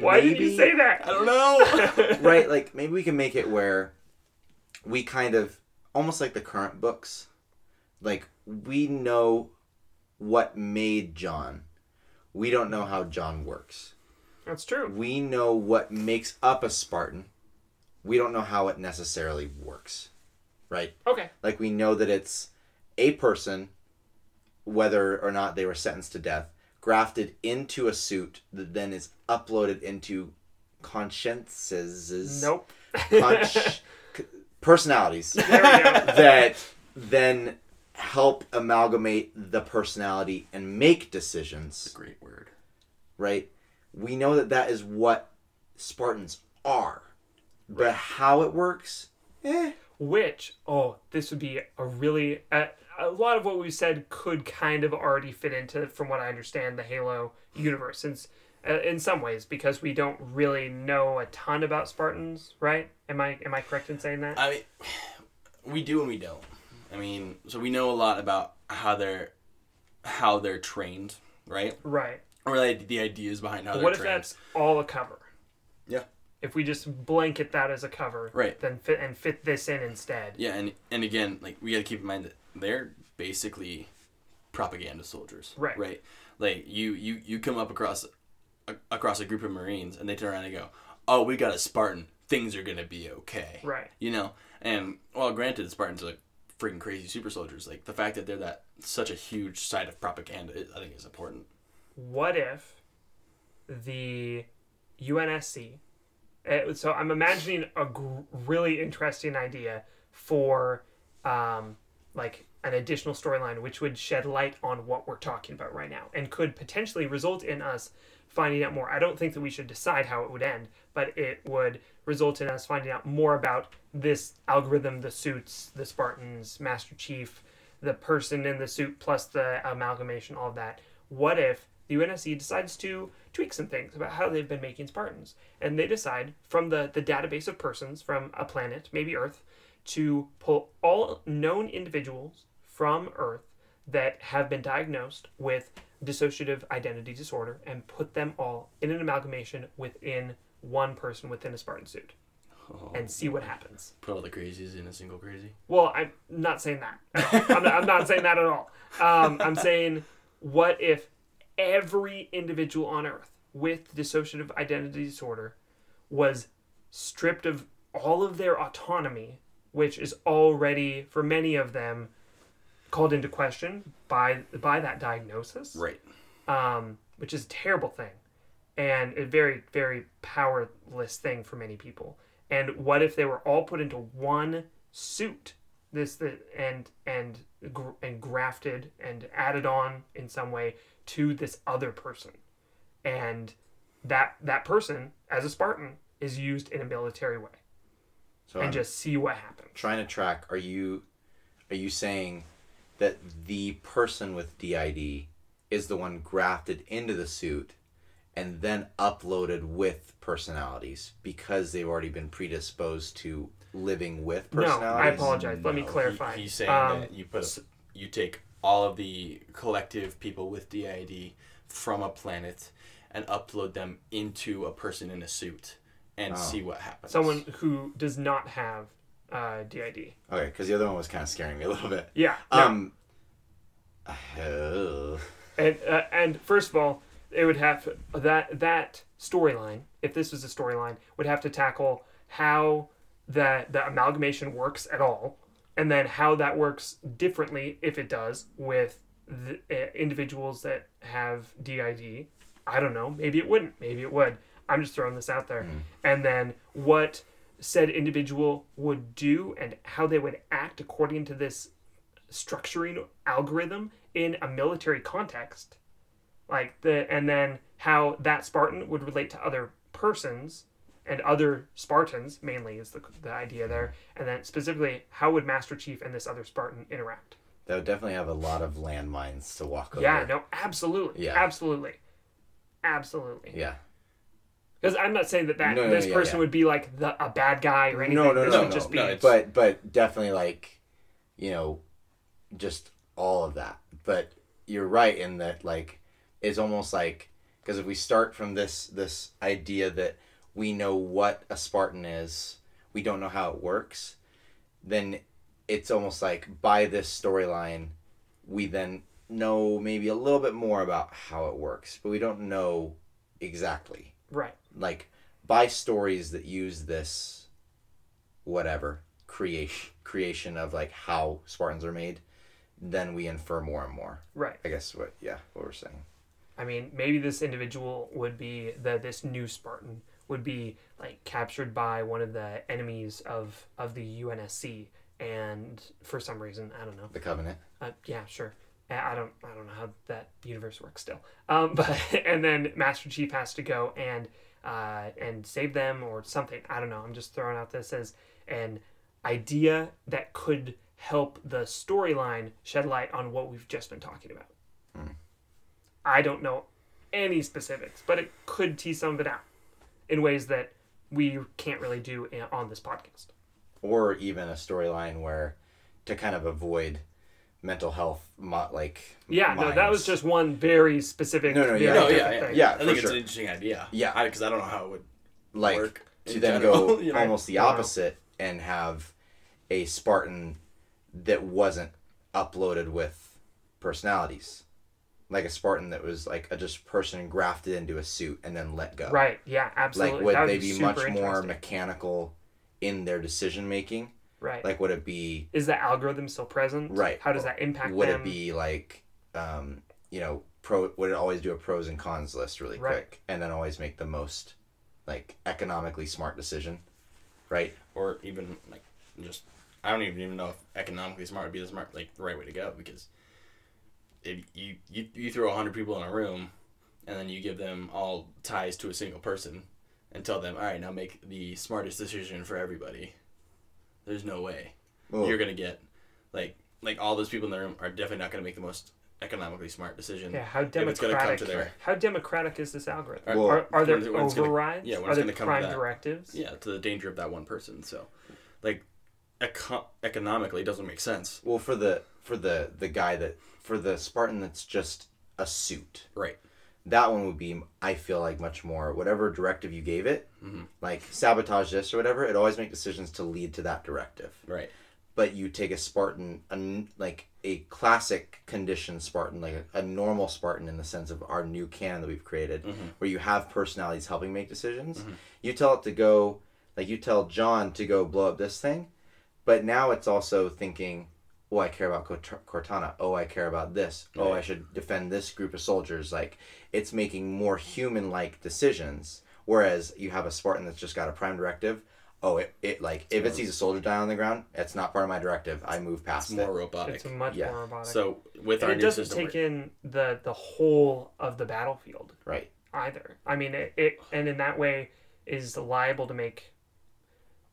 Why did you say that? I don't know. [LAUGHS] right like maybe we can make it where we kind of almost like the current books like we know what made john we don't know how john works That's true. we know what makes up a spartan we don't know how it necessarily works right Okay. like we know that it's a person whether or not they were sentenced to death grafted into a suit that then is uploaded into consciences Nope. conch- [LAUGHS] personalities There we go. that then help amalgamate the personality and make decisions Great word. right we know that that is what spartans are but how it works eh Which, oh, this would be a really. Uh, a lot of what we said could kind of already fit into, from what I understand, the Halo universe. Since, uh, in some ways, because we don't really know a ton about Spartans, right? Am I am I correct in saying that? I mean, we do and we don't. I mean, so we know a lot about how they're how they're trained, right? right. Or like the ideas behind how But they're what if that's all a cover? Yeah. If we just blanket that as a cover, Right. Then fit and fit this in instead. Yeah, and and again, like we got to keep in mind that they're basically propaganda soldiers, Right. Right. Like you you you come up across a, across a group of Marines, and they turn around and go, "Oh, we got a Spartan. Things are gonna be okay." Right. You know, and well, granted, the Spartans are like freaking crazy super soldiers. Like the fact that they're that such a huge side of propaganda, I think is important. what if the UNSC? uh, so I'm imagining a gr- really interesting idea for um, like an additional storyline, which would shed light on what we're talking about right now, and could potentially result in us finding out more. I don't think that we should decide how it would end, but it would result in us finding out more about this algorithm, the suits, the Spartans, Master Chief, the person in the suit plus the amalgamation, all of that. What if the UNSC decides to tweak some things about how they've been making Spartans, and they decide from the the database of persons from a planet, maybe Earth, to pull all known individuals from Earth that have been diagnosed with dissociative identity disorder and put them all in an amalgamation within one person within a Spartan suit Oh, and see what happens. put all the crazies in a single crazy. Well, I'm not saying that. I'm not, I'm not saying that at all. Um, I'm saying, what if every individual on Earth with dissociative identity disorder was stripped of all of their autonomy, which is already, for many of them, called into question by by that diagnosis, Right. um, which is a terrible thing and a very very powerless thing for many people And what if they were all put into one suit? This the, and and and grafted and added on in some way to this other person, and that that person as a Spartan is used in a military way, So and I'm just see what happens. trying to track. Are you are you saying that the person with DID is the one grafted into the suit and then uploaded with personalities because they've already been predisposed to living with personalities? No, I personalities? apologize. Let me No, he- clarify. he's saying Um, that you put a, you take all of the collective people with DID from a planet and upload them into a person in a suit and Oh. see what happens. someone who does not have uh, DID. Okay, because the other one was kind of scaring me a little bit. Yeah. no. Um. oh. [SIGHS] And uh, and first of all, it would have that that storyline. If this was a storyline, would have to tackle how the the amalgamation works at all, and then how that works differently if it does with the, uh, individuals that have DID. I don't know. Maybe it wouldn't. Maybe it would. I'm just throwing this out there. Mm-hmm. And then what said individual would do and how they would act according to this structuring algorithm in a military context like the and then how that spartan would relate to other persons and other spartans mainly is the, the idea there and then specifically how would master chief and this other spartan interact That would definitely have a lot of landmines to walk over. yeah no absolutely Yeah. absolutely absolutely Yeah. Because i'm not saying that that No, no, this yeah, person yeah. would be like the a bad guy or anything No, no, this no, no, just be no, But but definitely like, you know, just all of that. But you're right in that like it's almost like because if we start from this this idea that we know what a Spartan is, we don't know how it works, then it's almost like by this storyline, we then know maybe a little bit more about how it works, but we don't know exactly right like by stories that use this whatever creation creation of like how Spartans are made, then we infer more and more. right I guess what yeah, what we're saying. I mean, maybe this individual would be that this new Spartan would be like captured by one of the enemies of of the UNSC, and for some reason, I don't know. The Covenant. Uh, yeah, sure. I I don't I don't know how that universe works still. Um, [LAUGHS] but and then Master Chief has to go and uh, and save them or something. I don't know. I'm just throwing out this as an idea that could help the storyline shed light on what we've just been talking about. I don't know any specifics, but it could tease some of it out in ways that we can't really do on this podcast. Or even a storyline where to kind of avoid mental health mo- like Yeah, no, that was just one very specific. No, no, yeah, no, yeah, yeah, thing. Yeah, I for think it's sure. an interesting idea. Yeah. because I, don't know how it would like work to then general, go [LAUGHS] you know? almost the I don't know. opposite and have a Spartan that wasn't uploaded with personalities. Like a Spartan that was like a just person grafted into a suit and then let go. Right. Yeah. Absolutely. Like would That they be super much more mechanical in their decision making? Right? Like would it be is the algorithm still present? Right. How does that impact would them? it be like um, you know, pro would it always do a pros and cons list really Right. quick and then always make the most like economically smart decision? Right? or even like just I don't even even know if economically smart would be the smart like the right way to go because if you you, you throw hundred people in a room and then you give them all ties to a single person and tell them all right now make the smartest decision for everybody. There's no way Well, you're gonna get like like all those people in the room are definitely not gonna make the most economically smart decision. yeah. How If it's come democratic? to their How democratic is this algorithm? Well, are, are there when it's- when gonna- overrides? yeah, when are there gonna prime that. directives? yeah to the danger of that one person. So like eco- economically it doesn't make sense. Well, for the for the the guy that for the Spartan that's just a suit. Right. That one would be I feel like much more whatever directive you gave it, Mhm. like sabotage this or whatever. It always make decisions to lead to that directive. Right. But you take a Spartan, a, like a classic condition Spartan, like a, a normal Spartan in the sense of our new canon that we've created, where you have personalities helping make decisions. You tell it to go, like you tell John to go blow up this thing, but now it's also thinking, oh, I care about Cort- Cortana. Oh, I care about this. Oh, I should defend this group of soldiers. Like it's making more human-like decisions. Whereas you have a Spartan that's just got a prime directive. oh, it, it like if it sees a soldier die on the ground, it's not part of my directive. I move past It's it. more robotic. It's much Yeah. more robotic. So with and our it new doesn't system, take we're- in the the whole of the battlefield Right. either. I mean, it, it and in that way is liable to make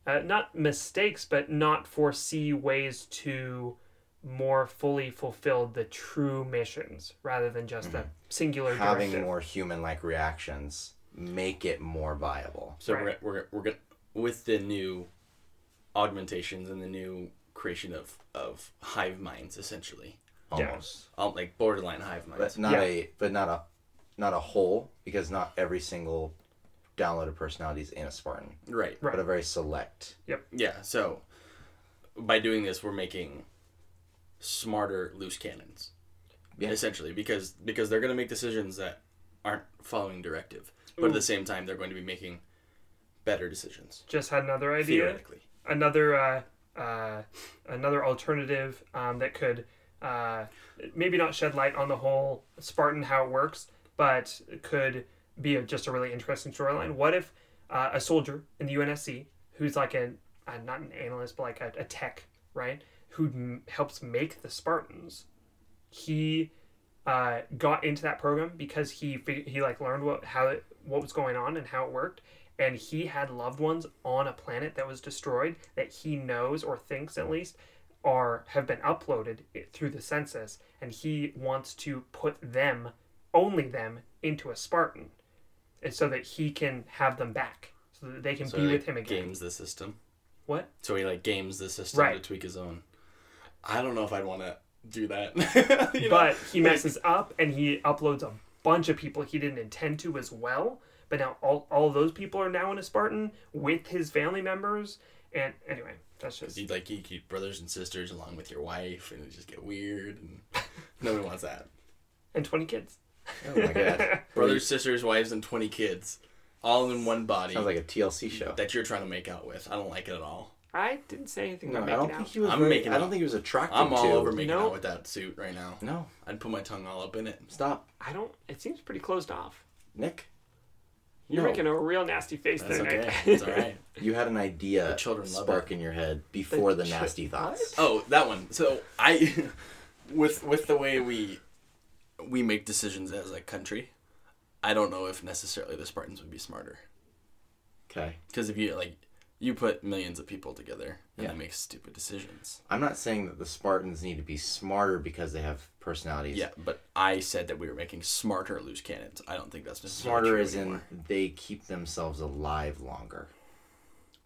uh, not mistakes, but not foresee ways to more fully fulfilled the true missions rather than just a singular Mm-hmm. Having directive. more human-like reactions make it more viable. So Right. we're, we're, we're gonna with the new augmentations and the new creation of, of hive minds essentially, Yeah. Almost. um, like borderline hive minds. But not Yeah. a but not a not a whole because not every single downloaded personality is in a Spartan, right. Right. but a very select. Yep. Yeah. So by doing this, we're making smarter loose cannons, Yeah. essentially, because because they're gonna make decisions that aren't following directive, but at the same time, they're going to be making better decisions Just had another idea. theoretically. another uh, uh, another alternative um, that could uh, maybe not shed light on the whole Spartan how it works, but could be a, just a really interesting storyline. What if uh, a soldier in the UNSC who's like a uh, not an analyst but like a, a tech right who m- helps make the Spartans, he uh, got into that program because he he like learned what how it, what was going on and how it worked. And he had loved ones on a planet that was destroyed that he knows or thinks at least are have been uploaded through the census. And he wants to put them only them into a spartan. And so that he can have them back. So that they can So be with him again. games the system. what? So he like games the system Right. to tweak his own. I don't know if I'd want to do that. [LAUGHS] You know? but he Like, messes up and he uploads a bunch of people he didn't intend to as well but now all, all those people are now in a spartan with his family members and anyway that's just you like you keep brothers and sisters along with your wife, and it just get weird, and [LAUGHS] nobody wants that. and 20 kids Oh my god. [LAUGHS] Brothers, sisters, wives, and twenty kids, all in one body Sounds like a TLC show. that you're trying to make out with. I don't like it at all. I didn't say anything No, about I don't making think out. he was. I'm very, making I don't out. think he was attracted I'm all to. over making No. out with that suit right now. No, I'd put my tongue all up in it. stop, I don't. It seems pretty closed off. Nick. You're No. making a real nasty face That's there, okay. Nick. It's all right. [LAUGHS] You had an idea The children love spark in your head before the, chi- nasty thoughts. Oh, that one. So I, [LAUGHS] with with the way we we make decisions as a country, I don't know if necessarily the Spartans would be smarter. Okay. Because if you like, you put millions of people together and Yeah. they make stupid decisions. I'm not saying that the Spartans need to be smarter because they have personalities. Yeah, but I said that we were making smarter loose cannons. I don't think that's necessarily Smarter true as in they keep themselves alive longer.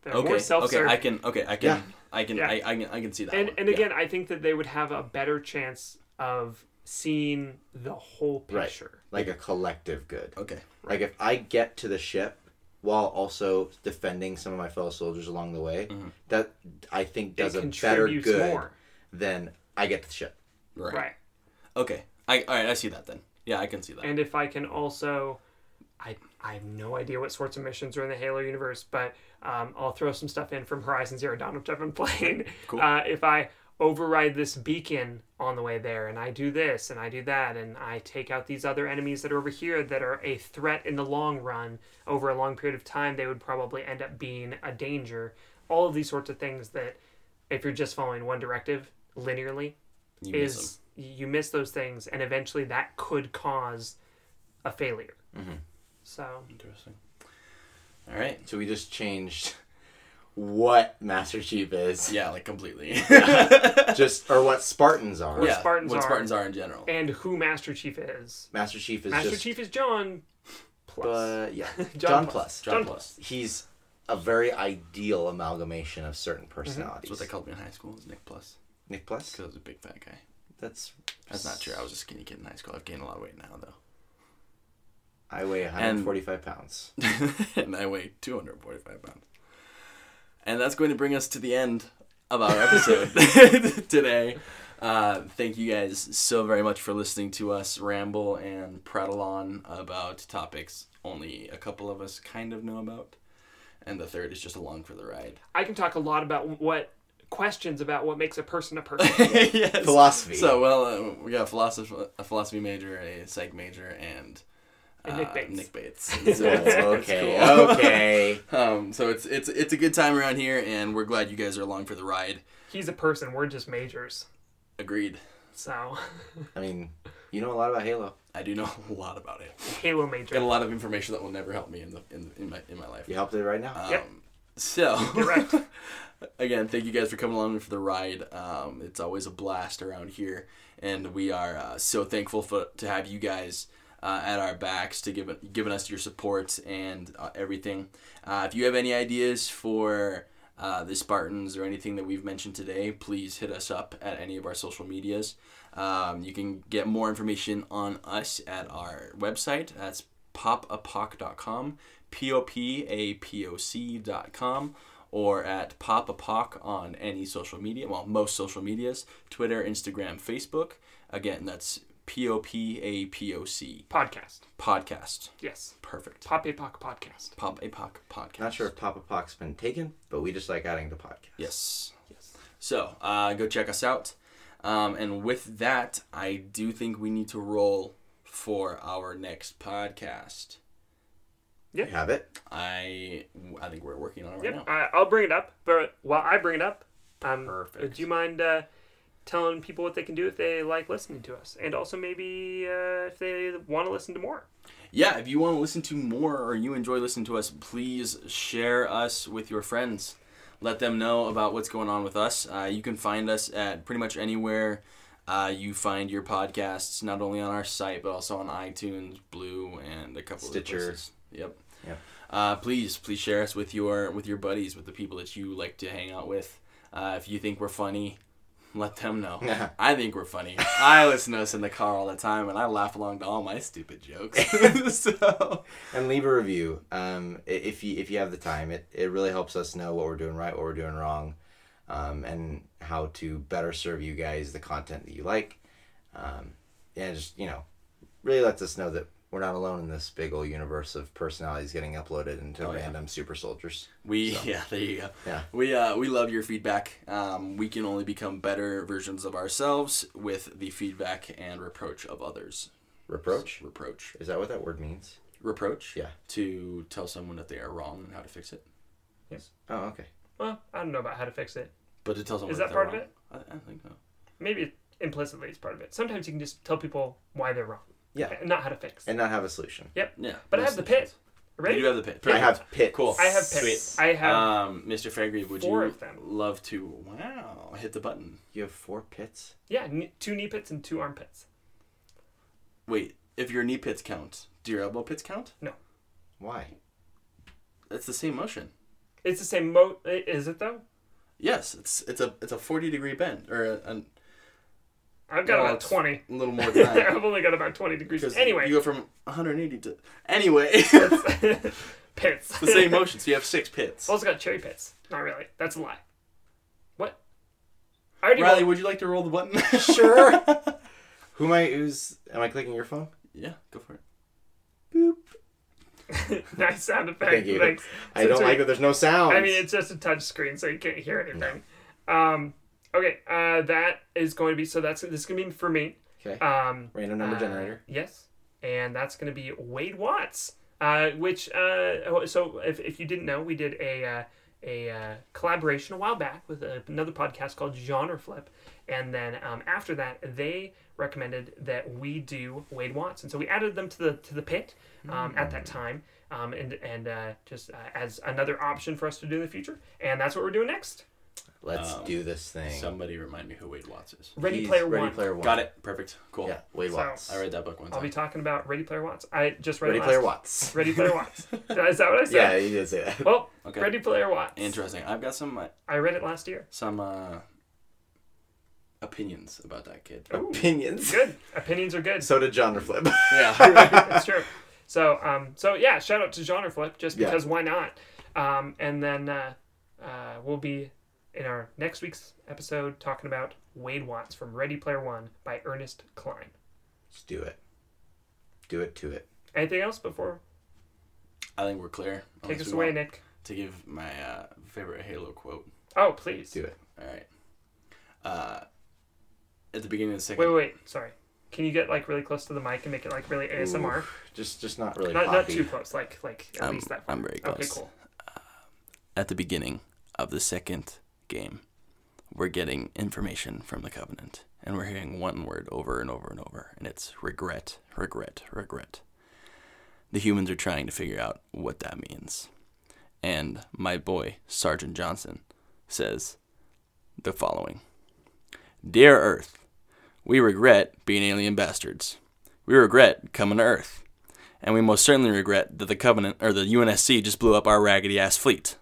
They're more Okay, okay. I can, okay, I can, Yeah. I can, Yeah. I, I can, I can see that. and one. and Yeah. again, I think that they would have a better chance of seeing the whole Right. picture. Like a collective good. okay, Like if I get to the ship while also defending some of my fellow soldiers along the way, Mhm. that I think does it a better good more. than I get the ship. right. Right. okay, I, all right, I see that then. Yeah, I can see that. And if I can also, I I have no idea what sorts of missions are in the Halo universe, but um, I'll throw some stuff in from Horizon Zero Dawn, which I've been [LAUGHS] playing. Cool. Uh, if I override this beacon on the way there, and I do this and I do that, and I take out these other enemies that are over here that are a threat in the long run over a long period of time, they would probably end up being a danger. All of these sorts of things that, if you're just following one directive linearly, you miss is you miss those things and eventually that could cause a failure Mhm. so. Interesting. All right. So we just changed what Master Chief is. Yeah, like completely. [LAUGHS] Just or what Spartans are. What yeah, Spartans what are. Spartans are in general. and who master chief is Master Chief is master just chief is john plus but yeah. [LAUGHS] John John, Plus. Plus. John John Plus. He's a very ideal amalgamation of certain personalities. That's what they called me in high school. Was Nick Plus Nick Plus? because I was a big fat guy. That's That's not true. I was a skinny kid in high school. I've gained a lot of weight now though, I weigh 145 pounds. [LAUGHS] and I weigh 245 pounds. And that's going to bring us to the end of our episode [LAUGHS] [LAUGHS] today. Uh, thank you guys so very much for listening to us ramble and prattle on about topics only a couple of us kind of know about, and the third is just along for the ride. i can talk a lot about what questions about what makes a person a [LAUGHS] person yes. Philosophy. So well, uh, we got a philosophy, a philosophy major, a psych major, and And Nick uh, Bates. Nick Bates. So it's- it's okay, cool. okay. [LAUGHS] Um, so it's it's it's a good time around here, and we're glad you guys are along for the ride. He's a person. We're just majors. Agreed. So I mean, [LAUGHS] you know a lot about Halo. I do know a lot about it. Halo major. Got a lot of information that will never help me in the in, in my in my life. You helped it right now. Um, Yep. So, Correct. [LAUGHS] again, thank you guys for coming along for the ride. Um, it's always a blast around here, and we are uh, so thankful for, to have you guys uh, at our backs to give giving us your support and uh, everything. Uh, if you have any ideas for uh, the Spartans or anything that we've mentioned today, please hit us up at any of our social medias. Um, you can get more information on us at our website. That's popapoc.com, P O P A P O C.com, or at popapoc on any social media, well, most social medias Twitter, Instagram, Facebook. Again, that's P O P A P O C podcast. podcast. Yes. Perfect. Pop Epoch podcast. Pop Apoc podcast. Not sure if Papa Poc's been taken, but we just like adding the podcast. Yes. Yes. So uh, go check us out. Um, and with that, I do think we need to roll for our next podcast. Yeah. You have it. I I think we're working on it right Yep. now. I, I'll bring it up. But while I bring it up, um, Perfect. do you mind uh, telling people what they can do if they like listening to us, and also maybe uh, if they want to listen to more? Yeah, if you want to listen to more or you enjoy listening to us, please share us with your friends. Let them know about what's going on with us. Uh, you can find us at pretty much anywhere uh, you find your podcasts, not only on our site, but also on iTunes, Blue, and a couple Stitcher. of places. Yep. Yep. Uh, please, please share us with your with your buddies, with the people that you like to hang out with. Uh, if you think we're funny, let them know. I think we're funny. I listen to us in the car all the time, and I laugh along to all my stupid jokes. [LAUGHS] [LAUGHS] so And leave a review. Um, if you if you have the time, it, it really helps us know what we're doing right, what we're doing wrong, um, and how to better serve you guys the content that you like. Um, and just you know, really lets us know that we're not alone in this big old universe of personalities getting uploaded into Oh, yeah. random super soldiers. we [LAUGHS] yeah, there you go. Yeah. We uh we love your feedback. Um, we can only become better versions of ourselves with the feedback and reproach of others. Reproach. Reproach. Is that what that word means? Reproach. Yeah. To tell someone that they are wrong and how to fix it. Yes. Oh, okay. Well, I don't know about how to fix it. But to tell someone Is that they're part of it? I, I think so. Maybe implicitly it's part of it. Sometimes you can just tell people why they're wrong. Yeah. And not how to fix. And not have a solution. Yep. Yeah. But I most have the pit. times. Ready? You do have the pit. I have pits. Cool. I have Sweet. pits. I have Um, Mr. Fairgrave, would four you of them. love to? Wow, hit the button. You have four pits. yeah, kn- two knee pits and two arm pits. Wait, if your knee pits count, do your elbow pits count? No, Why? It's the same motion. It's the same mo. Is it though? Yes, it's it's a it's a forty degree bend or a, a I've got Well, about twenty. a little more than that. [LAUGHS] I've only got about twenty degrees. Anyway, you go from 180 to anyway. [LAUGHS] it's pits. the same motion, so you have six pits. also got cherry pits. Not really. That's a lie. What? I already Riley, rolled- would you like to roll the button? [LAUGHS] Sure. Who am I? Who's? Am I clicking your phone? yeah, go for it. Boop. nice sound effect. Thank you. Thanks. I Since don't we- like that. There's no sound. I mean, it's just a touch screen, so you can't hear anything. Um, okay, uh, that is going to be so. That's this is going to be for me. okay. Um, Random number uh, generator. Yes, and that's going to be Wade Watts. Uh, which uh, so if, if you didn't know, we did a uh, a uh, collaboration a while back with a, another podcast called Genre Flip, and then um, after that they recommended that we do Wade Watts, and so we added them to the to the pit um, at that time, um, and and uh, just uh, as another option for us to do in the future, and that's what we're doing next. Let's Um, do this thing. Somebody remind me who Wade Watts is. Ready He's Player Ready One. Player One. Got it. Perfect. Cool. Yeah. Wade So- Watts. I read that book once. I'll be talking about Ready Player Watts. I just read Ready it last Player Watts. Ready Player Watts. [LAUGHS] Is that what I said? Yeah, you did say that. Well, [LAUGHS] Okay. Ready Player Watts. Interesting. I've got some uh, I read it last year. some uh, opinions about that kid. Ooh, [LAUGHS] Opinions. good. Opinions are good. So did genre flip. Yeah. it's true. So, um, so yeah, shout out to Genre Flip just Yeah. because why not? Um, and then uh, uh, we'll be in our next week's episode talking about Wade Watts from Ready Player One by Ernest Cline. Let's do it. Do it to it. Anything else before I think we're clear. take Unless us away, Nick? To give my uh, favorite Halo quote. Oh, please. Do it. All right. Uh, at the beginning of the second. Wait, wait, wait. Sorry. Can you get like really close to the mic and make it like really ASMR? Just just not really Not not too close. Like like at I'm- least that. Far. I'm very Okay, close. cool. At the beginning of the second game, we're getting information from the Covenant, and we're hearing one word over and over and over, and it's regret, regret, regret. The humans are trying to figure out what that means. And my boy, Sergeant Johnson, says the following Dear Earth, we regret being alien bastards. We regret coming to Earth. And we most certainly regret that the Covenant or the UNSC just blew up our raggedy ass fleet.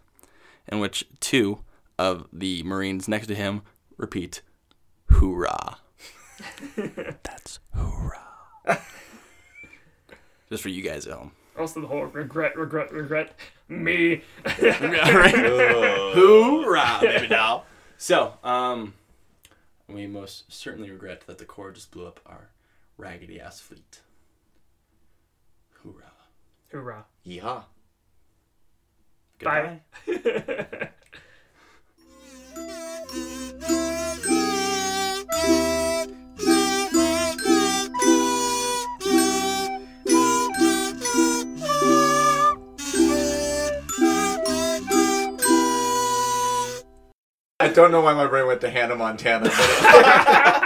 In which two of the Marines next to him repeat, Hoorah. [LAUGHS] That's hoorah. [LAUGHS] just for you guys at home. Also the whole regret, regret, regret. Me. [LAUGHS] Hoorah, baby doll. So, um, we most certainly regret that the Corps just blew up our raggedy ass fleet. Hoorah. Hoorah. Yeehaw. Bye. I don't know why my brain went to Hannah Montana, [LAUGHS]